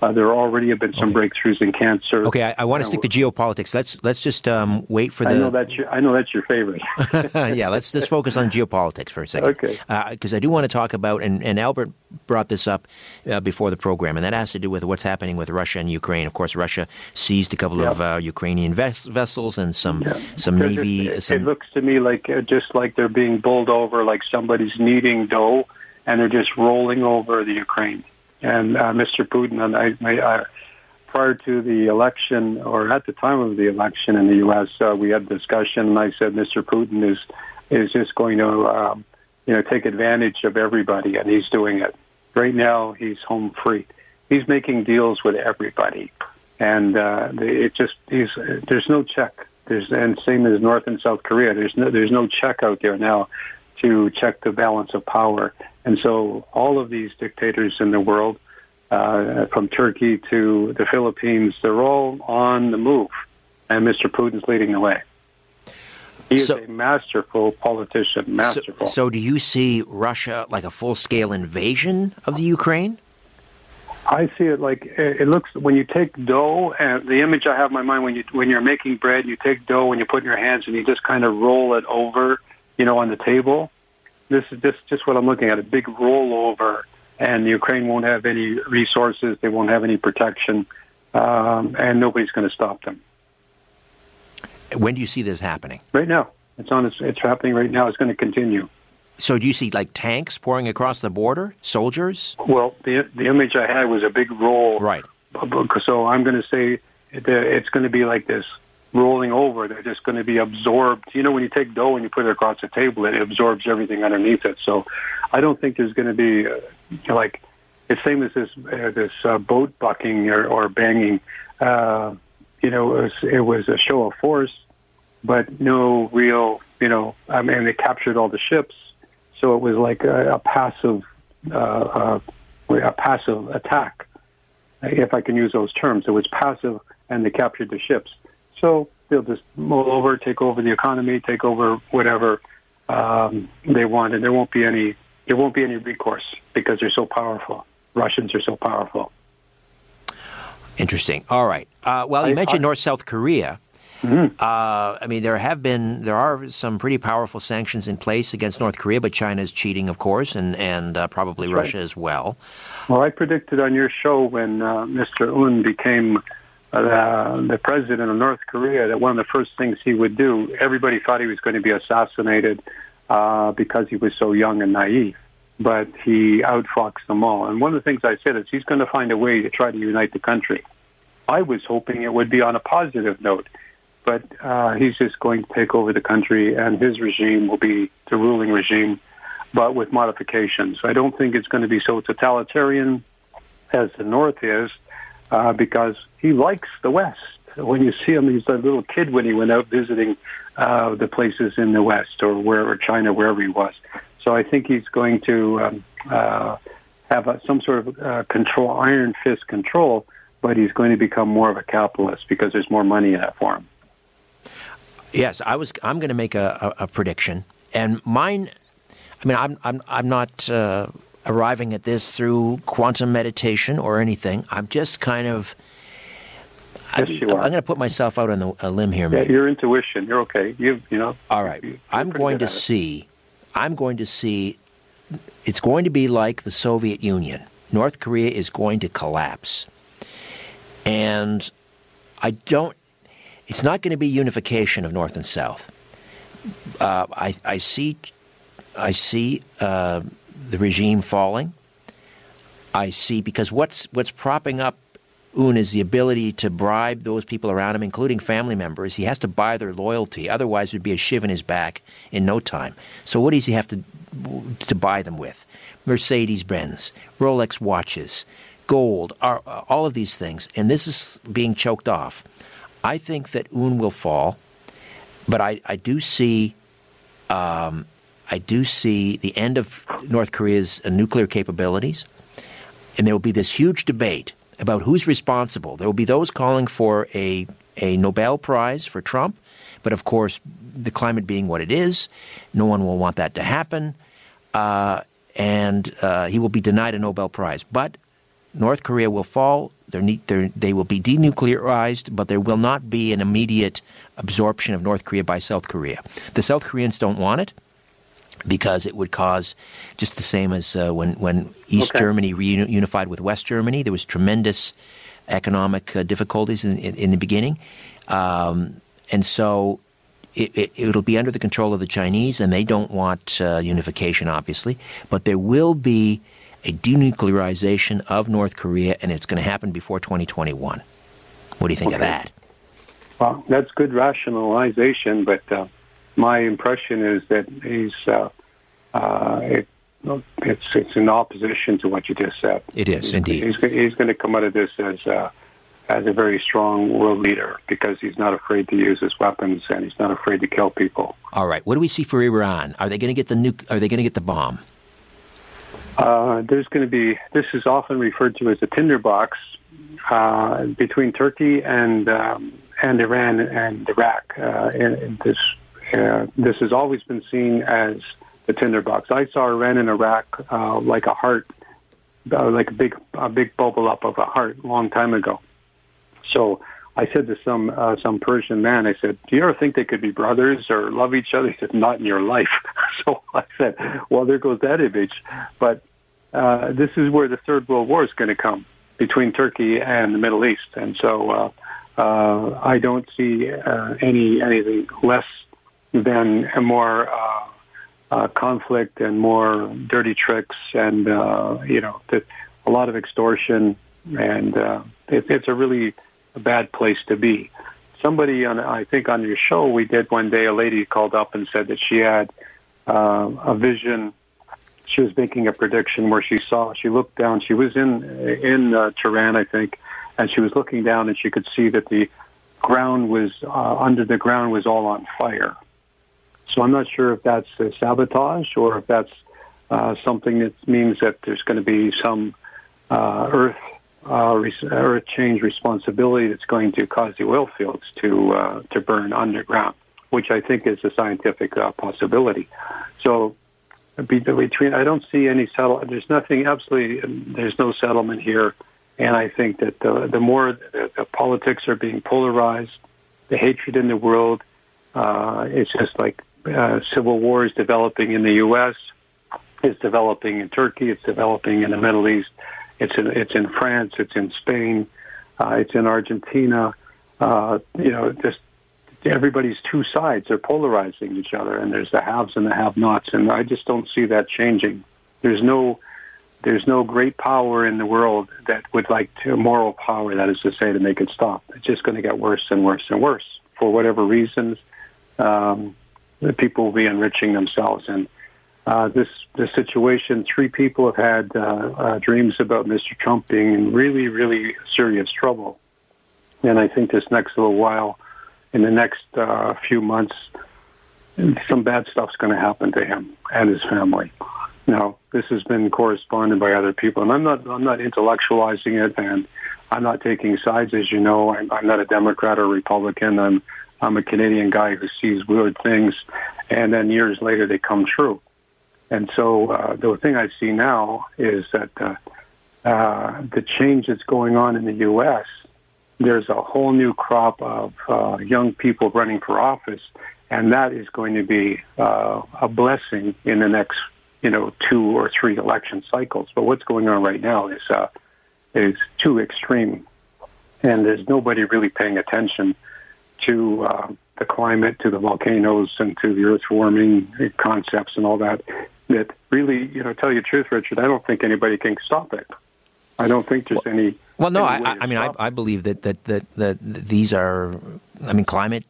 Uh, there already have been some okay. breakthroughs in cancer. Okay, I, I want to stick to geopolitics. Let's let's just um, wait for the. I know that's your, I know that's your favorite. yeah, let's just focus on geopolitics for a second. Okay. Because uh, I do want to talk about, and, and Albert brought this up uh, before the program, and that has to do with what's happening with Russia and Ukraine. Of course, Russia seized a couple yep. of uh, Ukrainian ves- vessels and some yeah. some navy. Just, some... It looks to me like uh, just like they're being bowled over, like somebody's kneading dough, and they're just rolling over the Ukraine. And uh, Mr. Putin, and I, I, prior to the election, or at the time of the election in the U.S., uh, we had discussion, and I said Mr. Putin is is just going to, um, you know, take advantage of everybody, and he's doing it. Right now, he's home free. He's making deals with everybody, and uh, it just he's there's no check. There's and same as North and South Korea. There's no there's no check out there now to check the balance of power, and so all of these dictators in the world uh, from Turkey to the Philippines, they're all on the move, and Mr. Putin's leading the way. He is a masterful politician, masterful. So, so, do you see Russia like a full scale invasion of the Ukraine? I see it like it looks when you take dough, and the image I have in my mind when you when you're making bread, you take dough and you put in your hands and you just kind of roll it over, you know, on the table. This is just just what I'm looking at—a big rollover and Ukraine won't have any resources, they won't have any protection, um, and nobody's going to stop them. When do you see this happening? Right now. It's on. It's, it's happening right now. It's going to continue. So, do you see like tanks pouring across the border, soldiers? Well, the the image I had was a big roll. Right. So I'm going to say it's going to be like this rolling over. They're just going to be absorbed. You know, when you take dough and you put it across a table, it absorbs everything underneath it. So I don't think there's going to be uh, like it's same as this uh, this uh, boat bucking or, or banging. Uh, you know, it was, it was a show of force, but no real. You know, I mean, they captured all the ships, so it was like a, a passive uh, uh, a passive attack, if I can use those terms. It was passive, and they captured the ships. So they'll just roll over, take over the economy, take over whatever um, they want, and there won't be any there won't be any recourse because they're so powerful. Russians are so powerful. Interesting. All right. Uh, well, you I, mentioned North South Korea. Mm-hmm. Uh, I mean, there have been there are some pretty powerful sanctions in place against North Korea, but China is cheating, of course, and and uh, probably That's Russia right. as well. Well, I predicted on your show when uh, Mr. Un became uh, the president of North Korea that one of the first things he would do, everybody thought he was going to be assassinated uh, because he was so young and naive. But he outfoxed them all. And one of the things I said is he's going to find a way to try to unite the country. I was hoping it would be on a positive note, but uh, he's just going to take over the country, and his regime will be the ruling regime, but with modifications. I don't think it's going to be so totalitarian as the North is uh, because he likes the West. When you see him, he's a little kid when he went out visiting uh, the places in the West or wherever China, wherever he was. So I think he's going to um, uh, have a, some sort of uh, control, iron fist control, but he's going to become more of a capitalist because there's more money in that for him. Yes, I was. I'm going to make a, a, a prediction, and mine. I mean, I'm I'm I'm not uh, arriving at this through quantum meditation or anything. I'm just kind of. Yes, I, you am going to put myself out on the, a limb here, Yeah, maybe. your intuition. You're okay. You you know. All right. I'm going to see. I'm going to see. It's going to be like the Soviet Union. North Korea is going to collapse, and I don't. It's not going to be unification of North and South. Uh, I, I see, I see uh, the regime falling. I see because what's what's propping up Un is the ability to bribe those people around him, including family members. He has to buy their loyalty, otherwise there'd be a shiv in his back in no time. So what does he have to to buy them with? Mercedes Benz, Rolex watches, gold, all of these things, and this is being choked off. I think that Un will fall, but I, I do see um, I do see the end of North Korea's uh, nuclear capabilities, and there will be this huge debate about who's responsible. There will be those calling for a a Nobel Prize for Trump, but of course, the climate being what it is, no one will want that to happen, uh, and uh, he will be denied a Nobel Prize. But North Korea will fall. They're, they will be denuclearized, but there will not be an immediate absorption of North Korea by South Korea. The South Koreans don't want it because it would cause just the same as uh, when when East okay. Germany reunified with West Germany. There was tremendous economic uh, difficulties in, in, in, the beginning, um, and so it, will it, be under the control of the Chinese, and they don't want uh, unification, obviously. But there will be a denuclearization of North Korea, and it's going to happen before 2021. What do you think okay. of that? Well, that's good rationalization, but uh, my impression is that he's uh, uh, it, it's it's in opposition to what you just said. It is indeed. He's, he's going to come out of this as uh, as a very strong world leader because he's not afraid to use his weapons and he's not afraid to kill people. All right. What do we see for Iran? Are they going to get the nuke? Are they going to get the bomb? Uh, there's going to be, this is often referred to as a tinderbox uh, between Turkey and um, and Iran and Iraq. Uh, and this this has always been seen as the tinderbox. I saw Iran and Iraq uh, like a heart, uh, like a big a big bubble up of a heart, a long time ago. So I said to some uh, some Persian man, I said, "Do you ever think they could be brothers or love each other?" He said, "Not in your life." so I said, "Well, there goes that image." But uh, this is where the Third World War is going to come between Turkey and the Middle East, and so uh, uh, I don't see uh, any anything less than a more uh, uh, conflict and more dirty tricks, and uh, you know, that a lot of extortion, and uh, it, it's a really bad place to be. Somebody on, I think, on your show we did one day, a lady called up and said that she had uh, a vision she was making a prediction where she saw she looked down she was in in uh, Tehran I think and she was looking down and she could see that the ground was uh, under the ground was all on fire so I'm not sure if that's a sabotage or if that's uh, something that means that there's going to be some uh, earth uh, earth change responsibility that's going to cause the oil fields to uh, to burn underground, which I think is a scientific uh, possibility. So between I don't see any settle. There's nothing absolutely. There's no settlement here, and I think that the the more the, the politics are being polarized, the hatred in the world, uh, it's just like uh, civil war is developing in the U.S. It's developing in Turkey. It's developing in the Middle East. It's in it's in France. It's in Spain. Uh, it's in Argentina. Uh, you know, just everybody's two sides. They're polarizing each other, and there's the haves and the have-nots. And I just don't see that changing. There's no there's no great power in the world that would like to moral power. That is to say, to make it stop. It's just going to get worse and worse and worse for whatever reasons. Um, the people will be enriching themselves, and uh, this this situation. Three people have had uh, uh, dreams about Mr. Trump being in really, really serious trouble, and I think this next little while in the next uh, few months, some bad stuff's going to happen to him and his family. Now, this has been corresponded by other people, and I'm not I'm not intellectualizing it, and I'm not taking sides. As you know, I'm, I'm not a Democrat or Republican. I'm I'm a Canadian guy who sees weird things, and then years later they come true. And so uh, the thing I see now is that uh, uh, the change that's going on in the U.S there's a whole new crop of uh, young people running for office, and that is going to be uh, a blessing in the next, you know, two or three election cycles. But what's going on right now is uh, is too extreme, and there's nobody really paying attention to uh, the climate, to the volcanoes, and to the Earth warming concepts and all that. That really, you know, tell you the truth, Richard, I don't think anybody can stop it. I don't think there's any. Well, no, any I, I mean, I. I believe that, that, that, that these are, I mean, climate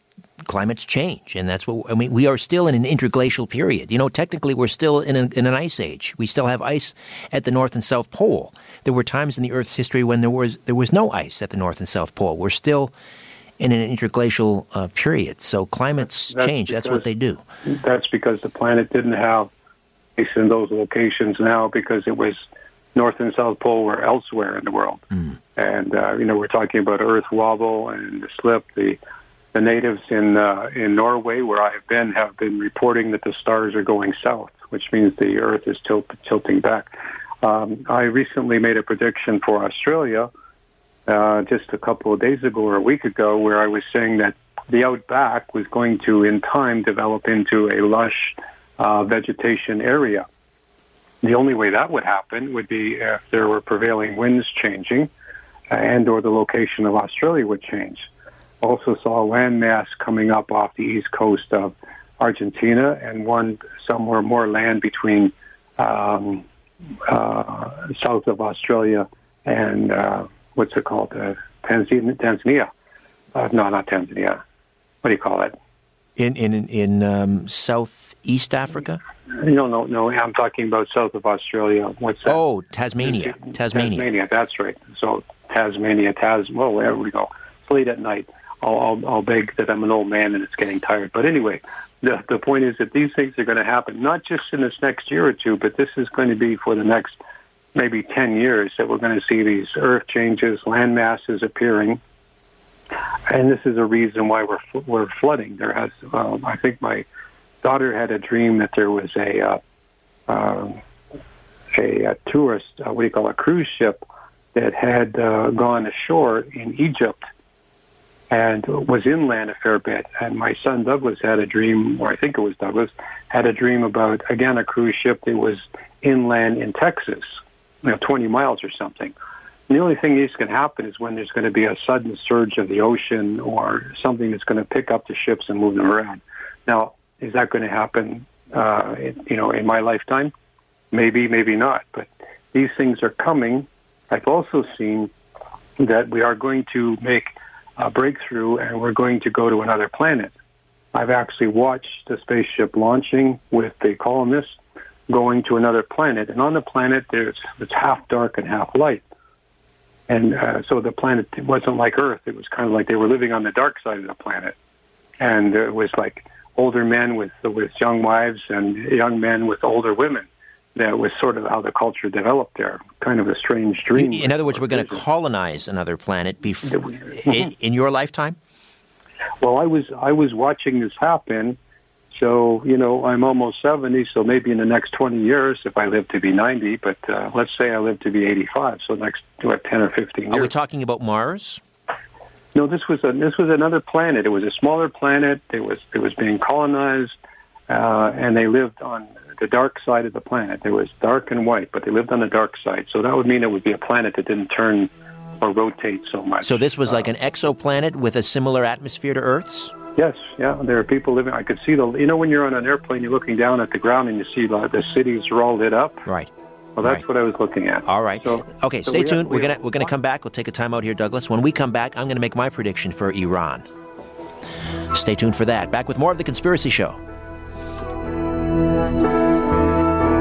climates change, and that's what I mean. We are still in an interglacial period. You know, technically, we're still in, a, in an ice age. We still have ice at the North and South Pole. There were times in the Earth's history when there was there was no ice at the North and South Pole. We're still in an interglacial uh, period. So climates That's change. That's what they do. That's because the planet didn't have ice in those locations now because it was North and South Pole were elsewhere in the world. And uh, you know, we're talking about Earth wobble and the slip. The the natives in uh, in Norway, where I have been, have been reporting that the stars are going south, which means the Earth is tilt, tilting back. Um, I recently made a prediction for Australia uh, just a couple of days ago or a week ago, where I was saying that the outback was going to, in time, develop into a lush uh, vegetation area. The only way that would happen would be if there were prevailing winds changing, and or the location of Australia would change. Also saw a landmass coming up off the east coast of Argentina, and one somewhere more land between um, uh, south of Australia and uh, what's it called, uh, Tanzania? Tanzania. Uh, no, not Tanzania. What do you call it? In in in um, Southeast Africa. No, no, no. I'm talking about south of Australia. What's that? Oh, Tasmania. Tasmania. Tasmania. That's right. So Tasmania, Tas. Well, there we go. It's late at night. I'll, I'll, I'll beg that I'm an old man and it's getting tired. But anyway, the the point is that these things are going to happen not just in this next year or two, but this is going to be for the next maybe ten years that we're going to see these earth changes, land masses appearing. And this is a reason why we're we're flooding. There has, um, I think, my daughter had a dream that there was a uh, um, a, a tourist, uh, what do you call it, a cruise ship that had uh, gone ashore in Egypt and was inland a fair bit. And my son Douglas had a dream, or I think it was Douglas, had a dream about again a cruise ship that was inland in Texas, you know, 20 miles or something. And the only thing that's going to happen is when there's going to be a sudden surge of the ocean or something that's going to pick up the ships and move them around. Now, is that going to happen? Uh, in, you know, in my lifetime, maybe, maybe not. But these things are coming. I've also seen that we are going to make a breakthrough, and we're going to go to another planet. I've actually watched the spaceship launching with the colonists going to another planet, and on the planet there's it's half dark and half light. And uh, so the planet wasn't like Earth; it was kind of like they were living on the dark side of the planet, and it was like older men with with young wives and young men with older women. That was sort of how the culture developed there. Kind of a strange dream. In other words, we're going to colonize another planet before in, in your lifetime. Well, I was I was watching this happen. So you know, I'm almost seventy. So maybe in the next twenty years, if I live to be ninety, but uh, let's say I live to be eighty-five. So next what ten or fifteen years. Are we talking about Mars? No, this was a, this was another planet. It was a smaller planet. It was it was being colonized, uh, and they lived on the dark side of the planet. It was dark and white, but they lived on the dark side. So that would mean it would be a planet that didn't turn or rotate so much. So this was like an exoplanet with a similar atmosphere to Earth's. Yes, yeah, there are people living. I could see the. You know, when you're on an airplane, you're looking down at the ground and you see the, the cities are all lit up. Right. Well, that's what I was looking at. All right. So, Okay, so stay we have- tuned. we we're gonna have- we're gonna come back. We'll take a time out here, Douglas. When we come back, I'm gonna make my prediction for Iran. Stay tuned for that. Back with more of the Conspiracy Show.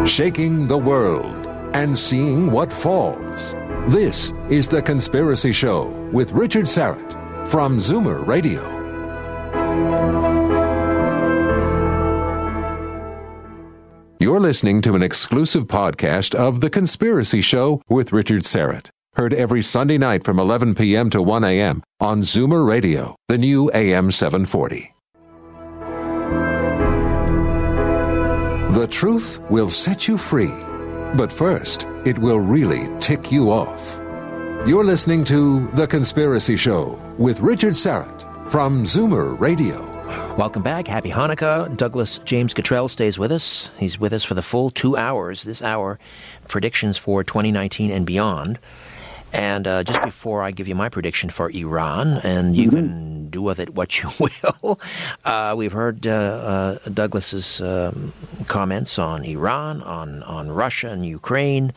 Shaking the world and seeing what falls. This is The Conspiracy Show with Richard Syrett from Zoomer Radio. You're listening to an exclusive podcast of The Conspiracy Show with Richard Syrett. Heard every Sunday night from 11 p.m. to 1 a.m. on Zoomer Radio, the new AM 740. The truth will set you free, but first, it will really tick you off. You're listening to The Conspiracy Show with Richard Syrett from Zoomer Radio. Welcome back. Happy Hanukkah. Douglas James Cottrell stays with us. He's with us for the full two hours. This hour, predictions for 2019 and beyond. And uh, just before I give you my prediction for Iran, and you can do with it what you will, uh, we've heard uh, uh, Douglas's um, comments on Iran, on, on Russia and Ukraine,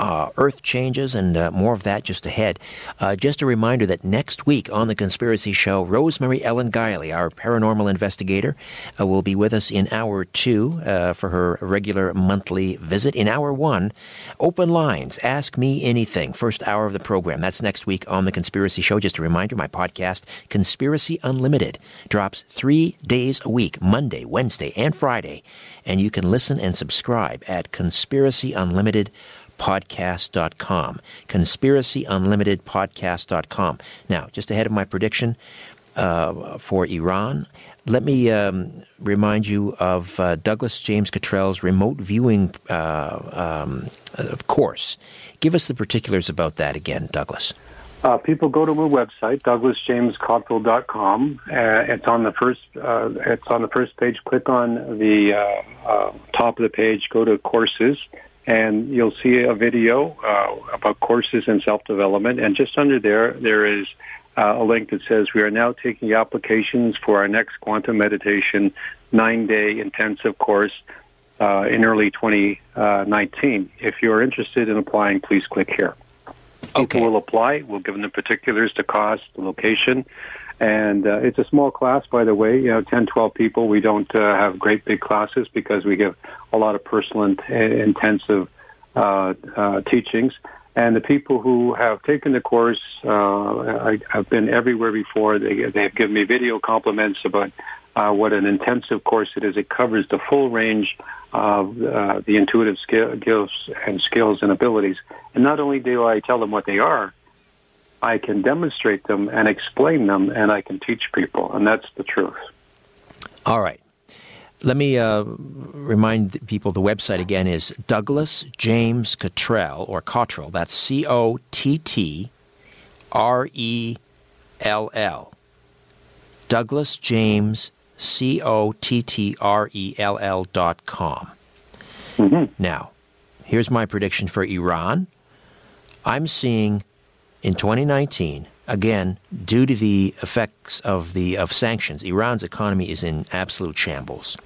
uh, Earth changes, and uh, more of that just ahead. Uh, just a reminder that next week on The Conspiracy Show, Rosemary Ellen Guiley, our paranormal investigator, uh, will be with us in hour two uh, for her regular monthly visit. In hour one, open lines, ask me anything, first hour of the program. That's next week on The Conspiracy Show. Just a reminder, my podcast, Conspiracy Unlimited, drops three days a week, Monday, Wednesday, and Friday. And you can listen and subscribe at Conspiracy Unlimited podcast.com. Conspiracyunlimitedpodcast.com. Now, just ahead of my prediction uh, for Iran, let me um, remind you of uh, Douglas James Cottrell's remote viewing uh, um, uh, course. Give us the particulars about that again, Douglas. Uh, people go to my website, douglasjamescottrell.com. Uh, it's on the first. Uh, it's on the first page. Click on the uh, uh, top of the page. Go to courses, and you'll see a video uh, about courses in self development. And just under there, there is uh, a link that says we are now taking applications for our next quantum meditation nine day intensive course uh, in early 2019. If you're interested in applying, please click here. Okay. People will apply. We'll give them the particulars, the cost, the location. And uh, it's a small class, by the way, you know, 10, 12 people. We don't uh, have great big classes because we give a lot of personal and intensive uh, uh, teachings. And the people who have taken the course uh, I, have been everywhere before. They, they've given me video compliments about uh, what an intensive course it is. It covers the full range of uh, the intuitive skill, and skills and abilities. And not only do I tell them what they are, I can demonstrate them and explain them, and I can teach people, and that's the truth. All right. Let me uh, remind people the website again is Douglas James Cottrell, or Cottrell. That's C O T T R E L L. Douglas James, C O T T R E L L dot com. Mm-hmm. Now, here's my prediction for Iran. I'm seeing in 2019 again due to the effects of the of sanctions iran's economy is in absolute shambles.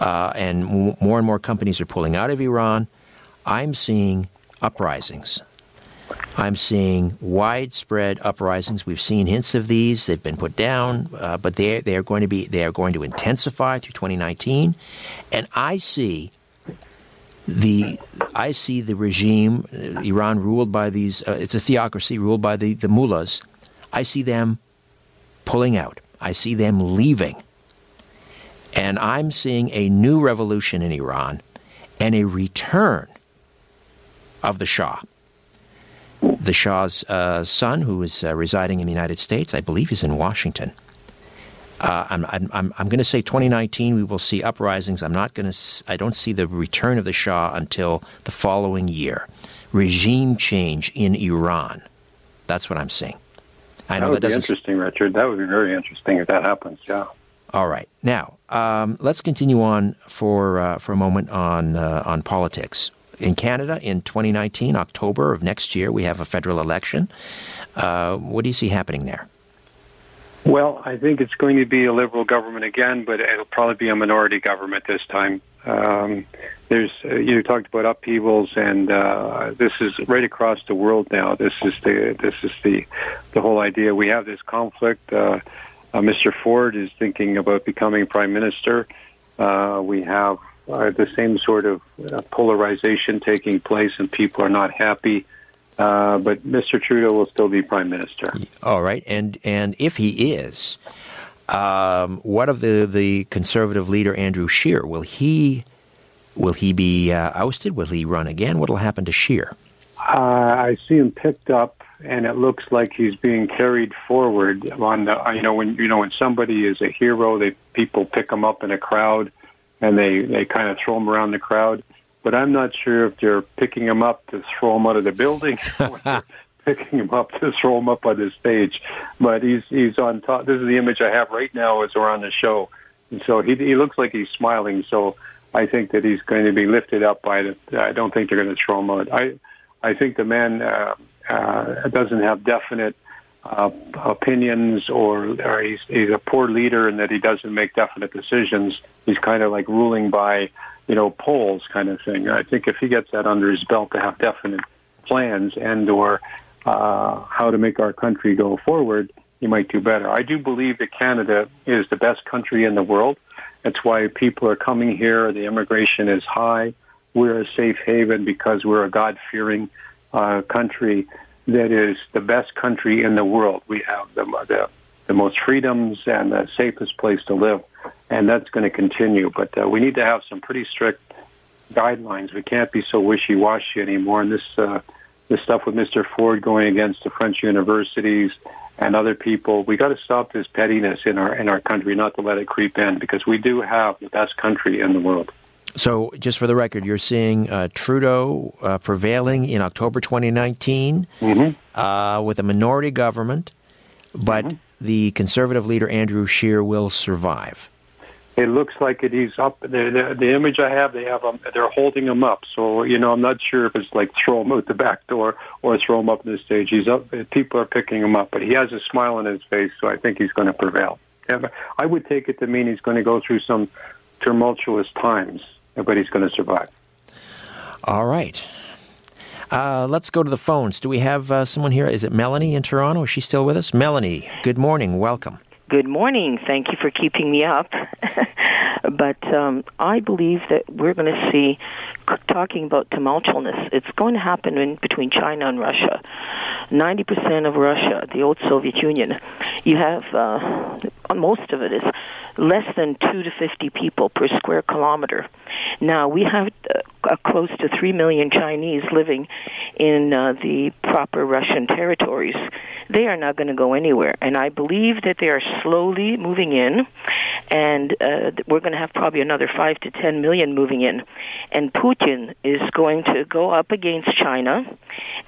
Uh, and m- more and more companies are pulling out of iran. I'm seeing uprisings. I'm seeing widespread uprisings. We've seen hints of these. They've been put down uh, but they they are going to be they are going to intensify through 2019 and i see the I see the regime, uh, Iran ruled by these, uh, it's a theocracy ruled by the, the mullahs. I see them pulling out. I see them leaving. And I'm seeing a new revolution in Iran and a return of the Shah. The Shah's uh, son, who is uh, residing in the United States, I believe he's in Washington. Uh, I'm, I'm, I'm, I'm going to say 2019 we will see uprisings. I'm not going to. I don't see the return of the Shah until the following year. Regime change in Iran. That's what I'm saying. I know that would that be interesting, Richard. That would be very interesting if that happens. Yeah. All right. Now um, let's continue on for uh, for a moment on uh, on politics. In Canada, in 2019, October of next year, we have a federal election. Uh, what do you see happening there? Well, I think it's going to be a liberal government again, but it'll probably be a minority government this time. Um, there's uh, you talked about upheavals, and uh, this is right across the world now. This is the this is the the whole idea. We have this conflict. Uh, uh, Mr. Ford is thinking about becoming prime minister. Uh, we have uh, the same sort of polarization taking place, and people are not happy. Uh, but Mr. Trudeau will still be prime minister. All right, and and if he is, um, what of the the conservative leader Andrew Scheer? Will he will he be uh, ousted? Will he run again? What will happen to Scheer? Uh, I see him picked up, and it looks like he's being carried forward. On the, you know, when you know when somebody is a hero, they people pick him up in a crowd, and they they kind of throw him around the crowd. But I'm not sure if they're picking him up to throw him out of the building, picking him up to throw him up on the stage. But he's he's on top. This is the image I have right now as we're on the show, and so he he looks like he's smiling. So I think that he's going to be lifted up by the. I don't think they're going to throw him out. I I think the man uh, uh, doesn't have definite uh, opinions, or, or he's, he's a poor leader, and that he doesn't make definite decisions. He's kind of like ruling by, you know, polls, kind of thing. I think if he gets that under his belt to have definite plans and or uh, how to make our country go forward, he might do better. I do believe that Canada is the best country in the world. That's why people are coming here. The immigration is high. We're a safe haven because we're a God fearing uh, country that is the best country in the world. We have the, the, the most freedoms and the safest place to live, and that's going to continue. But uh, we need to have some pretty strict guidelines. We can't be so wishy washy anymore. And this uh, this stuff with Mr. Ford going against the French universities and other people, we got to stop this pettiness in our in our country, not to let it creep in, because we do have the best country in the world. So, just for the record, you're seeing uh, Trudeau uh, prevailing in October 2019 mm-hmm. uh, with a minority government, but mm-hmm. The conservative leader Andrew Scheer will survive. It looks like it. He's up. The, the, the image I have, they have him. They're holding him up. So you know, I'm not sure if it's like throw him out the back door or throw him up on the stage. He's up. People are picking him up, but he has a smile on his face, so I think he's going to prevail. I would take it to mean he's going to go through some tumultuous times but he's going to survive. All right. Uh, let's go to the phones. Do we have uh, someone here? Is it Melanie in Toronto? Is she still with us? Melanie, good morning. Welcome. Good morning. Thank you for keeping me up. but um, I believe that we're going to see, talking about tumultuousness, it's going to happen in between China and Russia. 90% of Russia, the old Soviet Union, you have, uh, most of it is less than 2 to 50 people per square kilometer. Now, we have uh, close to 3 million Chinese living in uh, the proper Russian territories. They are not going to go anywhere. And I believe that they are slowly moving in, and uh, we're going to have probably another 5 to 10 million moving in. And Putin is going to go up against China,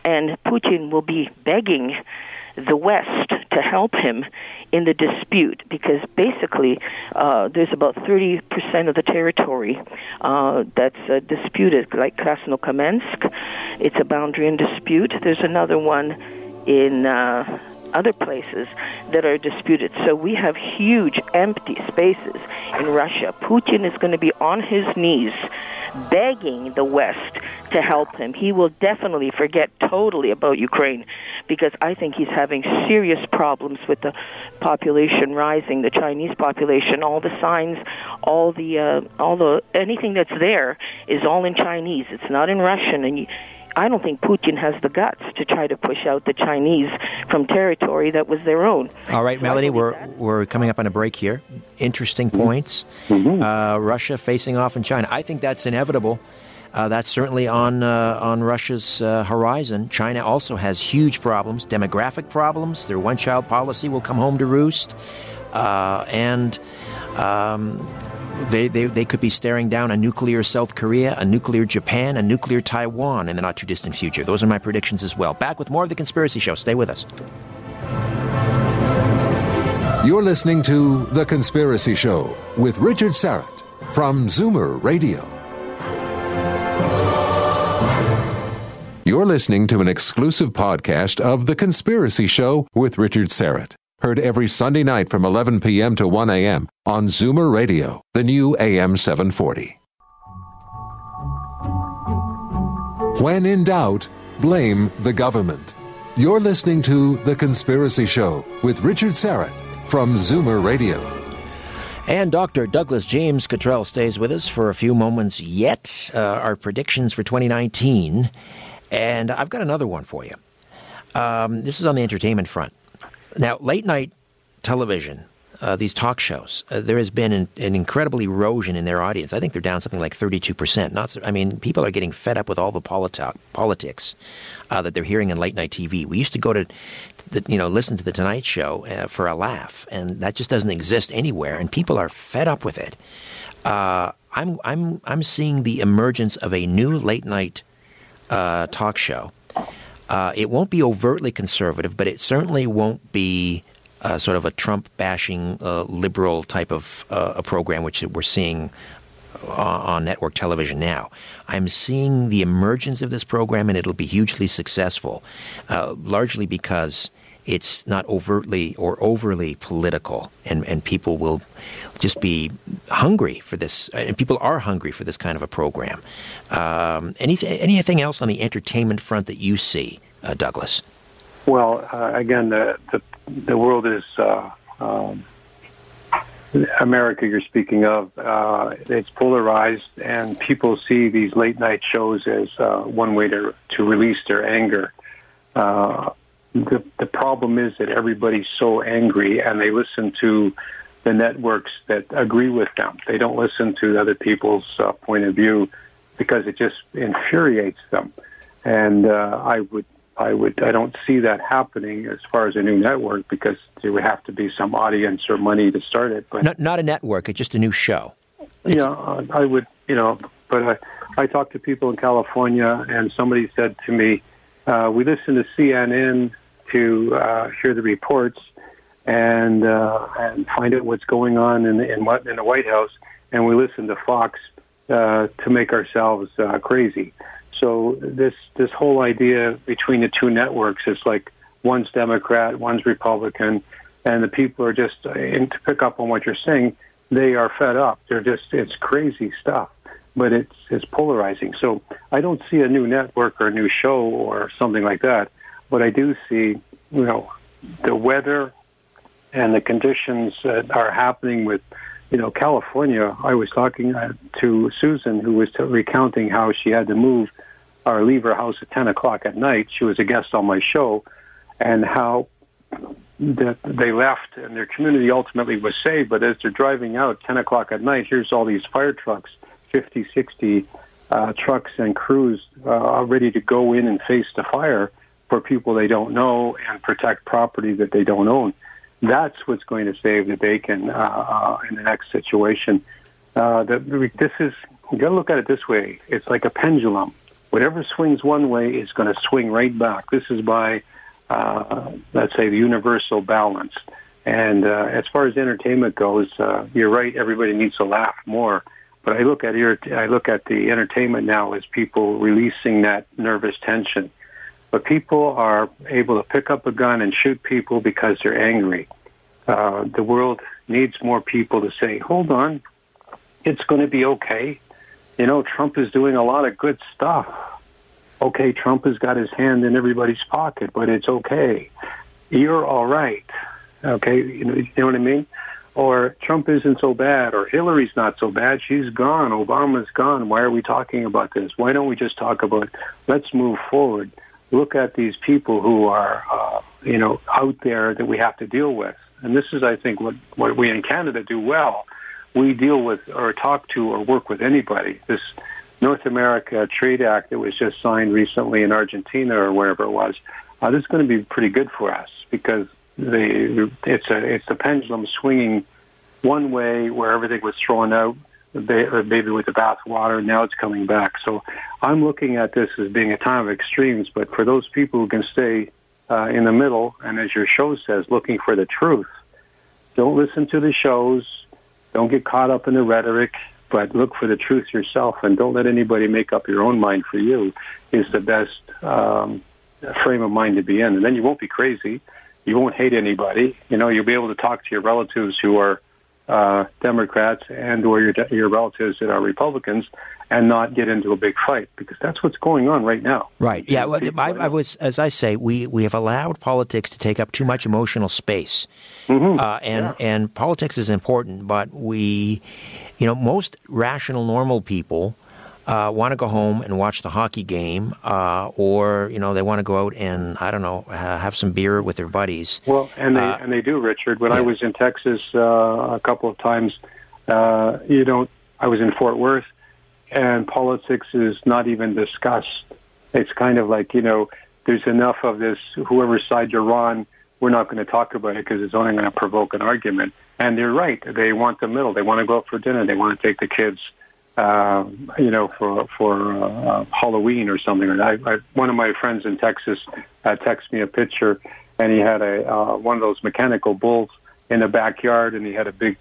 and Putin will be begging the West to help him in the dispute because basically uh, there's about 30% of the territory uh, that's uh, disputed, like Krasnokamensk. It's a boundary in dispute. There's another one in uh, other places that are disputed. So we have huge empty spaces in Russia. Putin is going to be on his knees begging the West to help him. He will definitely forget totally about Ukraine because I think he's having serious problems with the population rising, the Chinese population. All the signs, all the uh, all the anything that's there is all in Chinese. It's not in Russian, and you, I don't think Putin has the guts to try to push out the Chinese from territory that was their own. All right, So Melanie, we're that- we're coming up on a break here. Interesting points. Uh, Russia facing off in China. I think that's inevitable. Uh, that's certainly on uh, on Russia's uh, horizon. China also has huge problems, demographic problems. Their one-child policy will come home to roost, uh, and um, they, they they could be staring down a nuclear South Korea, a nuclear Japan, a nuclear Taiwan in the not too distant future. Those are my predictions as well. Back with more of the Conspiracy Show. Stay with us. You're listening to The Conspiracy Show with Richard Syrett from Zoomer Radio. You're listening to an exclusive podcast of The Conspiracy Show with Richard Syrett. Heard every Sunday night from 11 p.m. to 1 a.m. on Zoomer Radio, the new AM 740. When in doubt, blame the government. You're listening to The Conspiracy Show with Richard Syrett from Zoomer Radio. And Dr. Douglas James Cottrell stays with us for a few moments yet. Uh, our predictions for 2019. And I've got another one for you. Um, this is on the entertainment front. Now, late night television, uh, these talk shows, uh, there has been an, an incredible erosion in their audience. I think they're down something like 32%. Not, I mean, people are getting fed up with all the politi- politics uh, that they're hearing in late night TV. We used to go to, the, you know, listen to the Tonight Show uh, for a laugh, and that just doesn't exist anywhere, and people are fed up with it. Uh, I'm, I'm, I'm seeing the emergence of a new late night uh, talk show. Uh, it won't be overtly conservative, but it certainly won't be uh, sort of a Trump bashing uh, liberal type of uh, a program, which we're seeing on network television now. I'm seeing the emergence of this program, and it'll be hugely successful, uh, largely because it's not overtly or overly political, and, and people will just be hungry for this, and people are hungry for this kind of a program. Um, anything, anything else on the entertainment front that you see, uh, Douglas? Well, uh, again, the, the, the world is uh, um, America. You're speaking of uh, it's polarized, and people see these late night shows as uh, one way to to release their anger. Uh, the the problem is that everybody's so angry, and they listen to the networks that agree with them. They don't listen to other people's uh, point of view because it just infuriates them. And uh, I would I would I don't see that happening as far as a new network because there would have to be some audience or money to start it. But not, not a network; it's just a new show. It's, yeah, I would you know, but I I talked to people in California, and somebody said to me, uh, "We listen to CNN to uh, hear the reports and uh, and find out what's going on in in what in the White House, and we listen to Fox uh, to make ourselves uh, crazy." So this this whole idea between the two networks is like one's Democrat, one's Republican, and the people are just and to pick up on what you're saying. They are fed up. They're just it's crazy stuff, but it's it's polarizing. So I don't see a new network or a new show or something like that, but I do see you know the weather and the conditions that are happening with you know California. I was talking uh, to Susan who was recounting how she had to move or leave her house at 10 o'clock at night. She was a guest on my show, and how that they left and their community ultimately was saved. But as they're driving out 10 o'clock at night, here's all these fire trucks, 50, 60 uh, trucks and crews uh, ready to go in and face the fire for people they don't know and protect property that they don't own. That's what's going to save the bacon uh, uh, in the next situation. Uh, the, this is you got to look at it this way. It's like a pendulum whatever swings one way is going to swing right back. This is by, uh, let's say, the universal balance. And uh, as far as entertainment goes, uh, you're right. Everybody needs to laugh more. But I look at I look at the entertainment now as people releasing that nervous tension. But people are able to pick up a gun and shoot people because they're angry. Uh, the world needs more people to say, "Hold on, it's going to be okay." you know, Trump is doing a lot of good stuff. Okay, Trump has got his hand in everybody's pocket, but it's okay. You're all right. Okay, you know, you know what I mean? Or Trump isn't so bad, or Hillary's not so bad. She's gone. Obama's gone. Why are we talking about this? Why don't we just talk about let's move forward? Look at these people who are, uh, you know, out there that we have to deal with. And this is, I think, what, what we in Canada do well we deal with or talk to or work with anybody. This North America Trade Act that was just signed recently in Argentina or wherever it was, uh, this is going to be pretty good for us because the it's a it's the pendulum swinging one way where everything was thrown out, maybe with the bathwater. Now it's coming back. So I'm looking at this as being a time of extremes. But for those people who can stay uh, in the middle, and as your show says, looking for the truth, don't listen to the shows don't get caught up in the rhetoric, but look for the truth yourself and don't let anybody make up your own mind for you is the best um, frame of mind to be in. And then you won't be crazy. You won't hate anybody. You know, you'll be able to talk to your relatives who are uh, Democrats and or your your relatives that are Republicans and not get into a big fight because that's what's going on right now. Right. Yeah. Well, I, I, was, as I say, we, we have allowed politics to take up too much emotional space, mm-hmm. uh, and yeah. and politics is important, but we, you know, most rational, normal people. Uh, want to go home and watch the hockey game, uh, or you know they want to go out and I don't know have some beer with their buddies. Well, and they uh, and they do, Richard. When yeah. I was in Texas uh, a couple of times, uh, you don't. I was in Fort Worth, and politics is not even discussed. It's kind of like, you know, there's enough of this, whoever side you're on, we're not going to talk about it because it's only going to provoke an argument. And they're right. They want the middle. They want to go out for dinner. They want to take the kids, uh, you know, for for uh, Halloween or something. I, I, one of my friends in Texas uh, texted me a picture, and he had a uh, one of those mechanical bulls in the backyard, and he had a big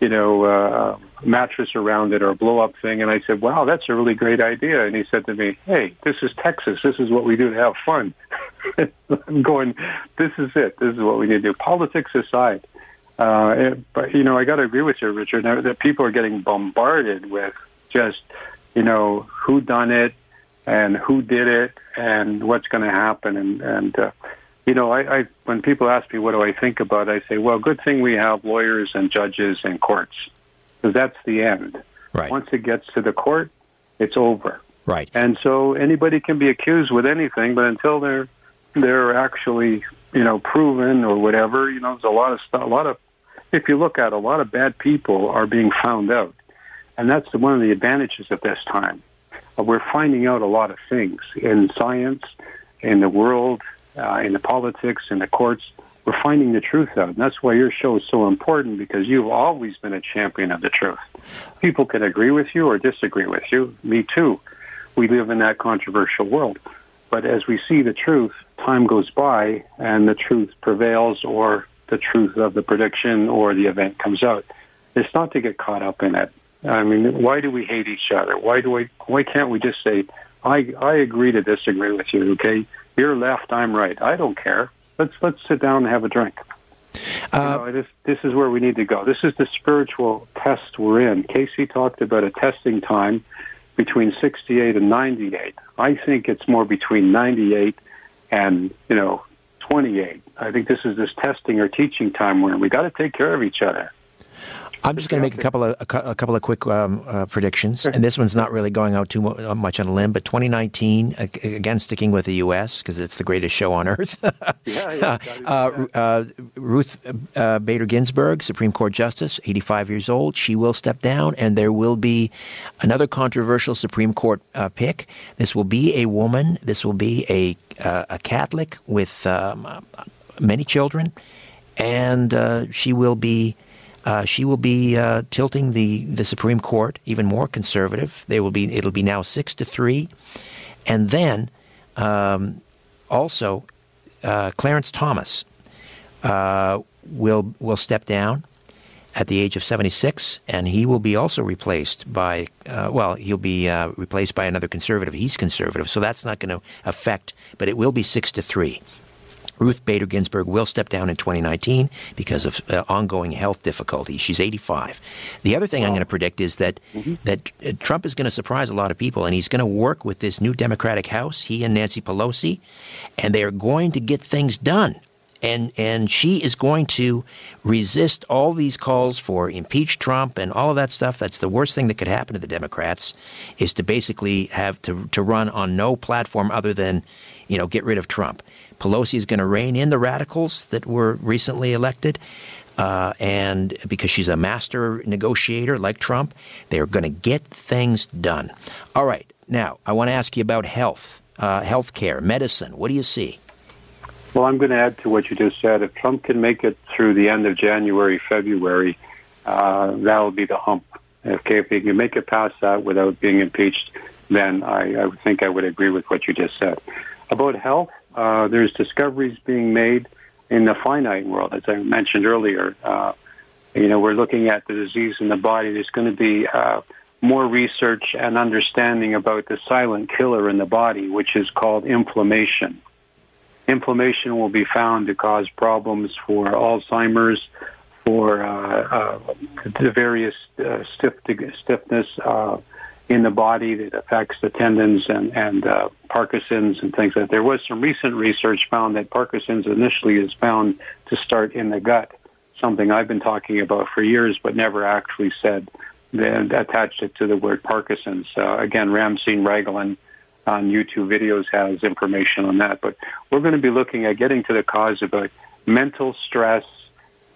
you know, uh, mattress around it or a blow up thing. And I said, wow, that's a really great idea. And he said to me, hey, this is Texas. This is what we do to have fun. I'm going, this is it. This is what we need to do. Politics aside. Uh, it, but, you know, I got to agree with you, Richard, that people are getting bombarded with just, you know, who done it and who did it and what's going to happen. And, and, uh, you know, I, I when people ask me what do I think about, it, I say, well, good thing we have lawyers and judges and courts, because that's the end. Right. Once it gets to the court, it's over. Right. And so anybody can be accused with anything, but until they're they're actually you know proven or whatever, you know, there's a lot of stuff. A lot of if you look at a lot of bad people are being found out, and that's one of the advantages of this time. Uh, we're finding out a lot of things in science, in the world, uh, in the politics, in the courts. We're finding the truth out. And that's why your show is so important because you've always been a champion of the truth. People can agree with you or disagree with you. Me too. We live in that controversial world. But as we see the truth, time goes by and the truth prevails or the truth of the prediction or the event comes out. It's not to get caught up in it. I mean, why do we hate each other? Why do we? Why can't we just say, "I I agree to disagree with you"? Okay, you're left, I'm right. I don't care. Let's let's sit down and have a drink. Uh, you know, this this is where we need to go. This is the spiritual test we're in. Cayce talked about a testing time between 68 and 98. I think it's more between 98 and you know 28. I think this is this testing or teaching time where we got to take care of each other. I'm just going to make a couple of a, a couple of quick um, uh, predictions, and this one's not really going out too uh, much on a limb. But 2019, again, sticking with the U.S. because it's the greatest show on earth. yeah, yeah, uh, uh, Ruth uh, Bader Ginsburg, Supreme Court Justice, 85 years old, she will step down, and there will be another controversial Supreme Court uh, pick. This will be a woman. This will be a a Catholic with um, many children, and she will be uh, she will be uh, tilting the, the Supreme Court even more conservative. They will be it'll be now six to three, and then um, also uh, Clarence Thomas uh, will will step down at the age of 76, and he will be also replaced by, uh, well, he'll be uh, replaced by another conservative. He's conservative, so that's not going to affect, but it will be six to three. Ruth Bader Ginsburg will step down in 2019 because of uh, ongoing health difficulties. She's 85. The other thing wow. I'm going to predict is that mm-hmm. that uh, Trump is going to surprise a lot of people, and he's going to work with this new Democratic House, he and Nancy Pelosi, and they are going to get things done. And and she is going to resist all these calls for impeach Trump and all of that stuff. That's the worst thing that could happen to the Democrats, is to basically have to to run on no platform other than, you know, get rid of Trump. Pelosi is going to rein in the radicals that were recently elected. Uh, and because she's a master negotiator like Trump, they're going to get things done. All right. Now, I want to ask you about health, uh, health care, medicine. What do you see? Well, I'm going to add to what you just said. If Trump can make it through the end of January, February, uh, that'll be the hump. If, if he can make it past that without being impeached, then I, I think I would agree with what you just said. About health, uh, there's discoveries being made in the finite world, as I mentioned earlier. Uh, you know, we're looking at the disease in the body. There's going to be uh, more research and understanding about the silent killer in the body, which is called inflammation. Inflammation will be found to cause problems for Alzheimer's, for uh, uh, the various uh, stiff, stiffness, in the body that affects the tendons and, and uh, Parkinson's and things like that. There was some recent research found that Parkinson's initially is found to start in the gut, something I've been talking about for years, but never actually said, then attached it to the word Parkinson's. Uh, again, Ramseen Raglan on YouTube videos has information on that. But we're going to be looking at getting to the cause about mental stress,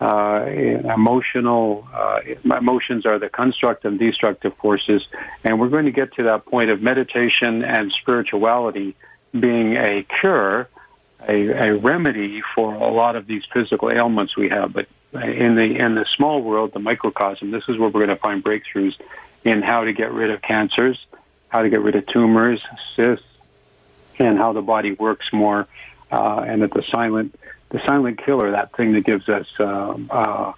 uh, emotional uh, emotions are the constructive and destructive forces, and we're going to get to that point of meditation and spirituality being a cure, a, a remedy for a lot of these physical ailments we have. But in the in the small world, the microcosm, this is where we're going to find breakthroughs in how to get rid of cancers, how to get rid of tumors, cysts, and how the body works more, uh, and that the silent the silent killer, that thing that gives us uh, uh,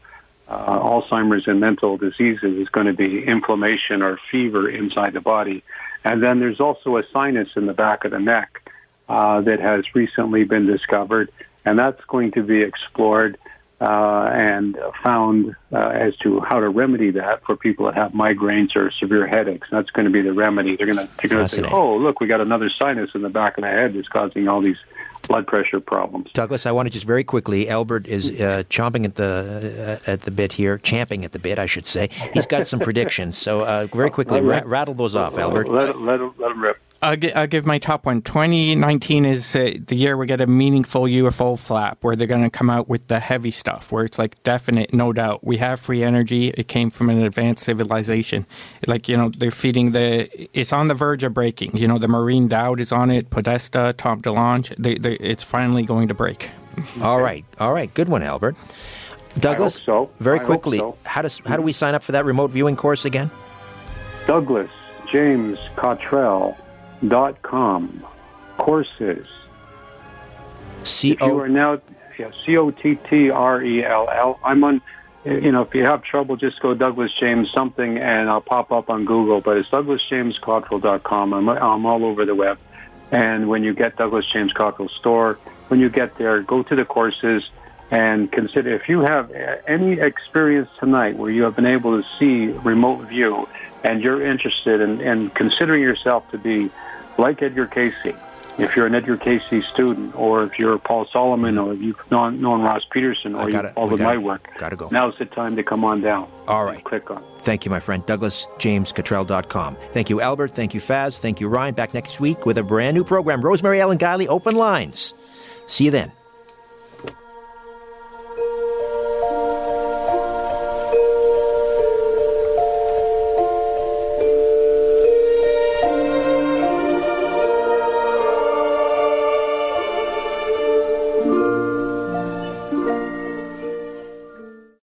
uh, Alzheimer's and mental diseases is going to be inflammation or fever inside the body. And then there's also a sinus in the back of the neck uh, that has recently been discovered, and that's going to be explored uh, and found uh, as to how to remedy that for people that have migraines or severe headaches. That's going to be the remedy. They're going to, they're going to say, oh, look, we got another sinus in the back of the head that's causing all these blood pressure problems. Douglas, I want to just very quickly. Albert is uh, chomping at the uh, at the bit here, champing at the bit, I should say. He's got some predictions, so uh, very quickly, ra- rattle those off, Albert. Let, let, let him rip. I'll, gi- I'll give my top one. 2019 is uh, the year we get a meaningful UFO flap where they're going to come out with the heavy stuff, where it's like definite, no doubt. We have free energy. It came from an advanced civilization. Like, you know, they're feeding the, it's on the verge of breaking. You know, the Marine Dowd is on it, Podesta, Tom DeLonge. They, they, it's finally going to break. All right, all right, good one, Albert. Douglas, so. very I hope quickly, so. how does how do we sign up for that remote viewing course again? Douglas James Cottrell dot com courses. C If you are now yeah, C O T T R E L L. I'm on. You know, if you have trouble, just go Douglas James something, and I'll pop up on Google. But it's DouglasJamesCottrell.com. I'm I'm all over the web. And when you get Douglas James Cottrell store, when you get there, go to the courses and consider if you have uh, any experience tonight where you have been able to see remote view and you're interested in, in considering yourself to be like Edgar Cayce, if you're an Edgar Cayce student, or if you're Paul Solomon, or if you've known, known Ross Peterson, or gotta- you've followed we my work, gotta go. now's the time to come on down. All right. Click on. Thank you, my friend. Douglas DouglasJamesCottrell.com. Thank you, Albert. Thank you, Faz. Thank you, Ryan. Back next week with a brand new program. Rosemary Ellen Guiley, Open Lines. See you then.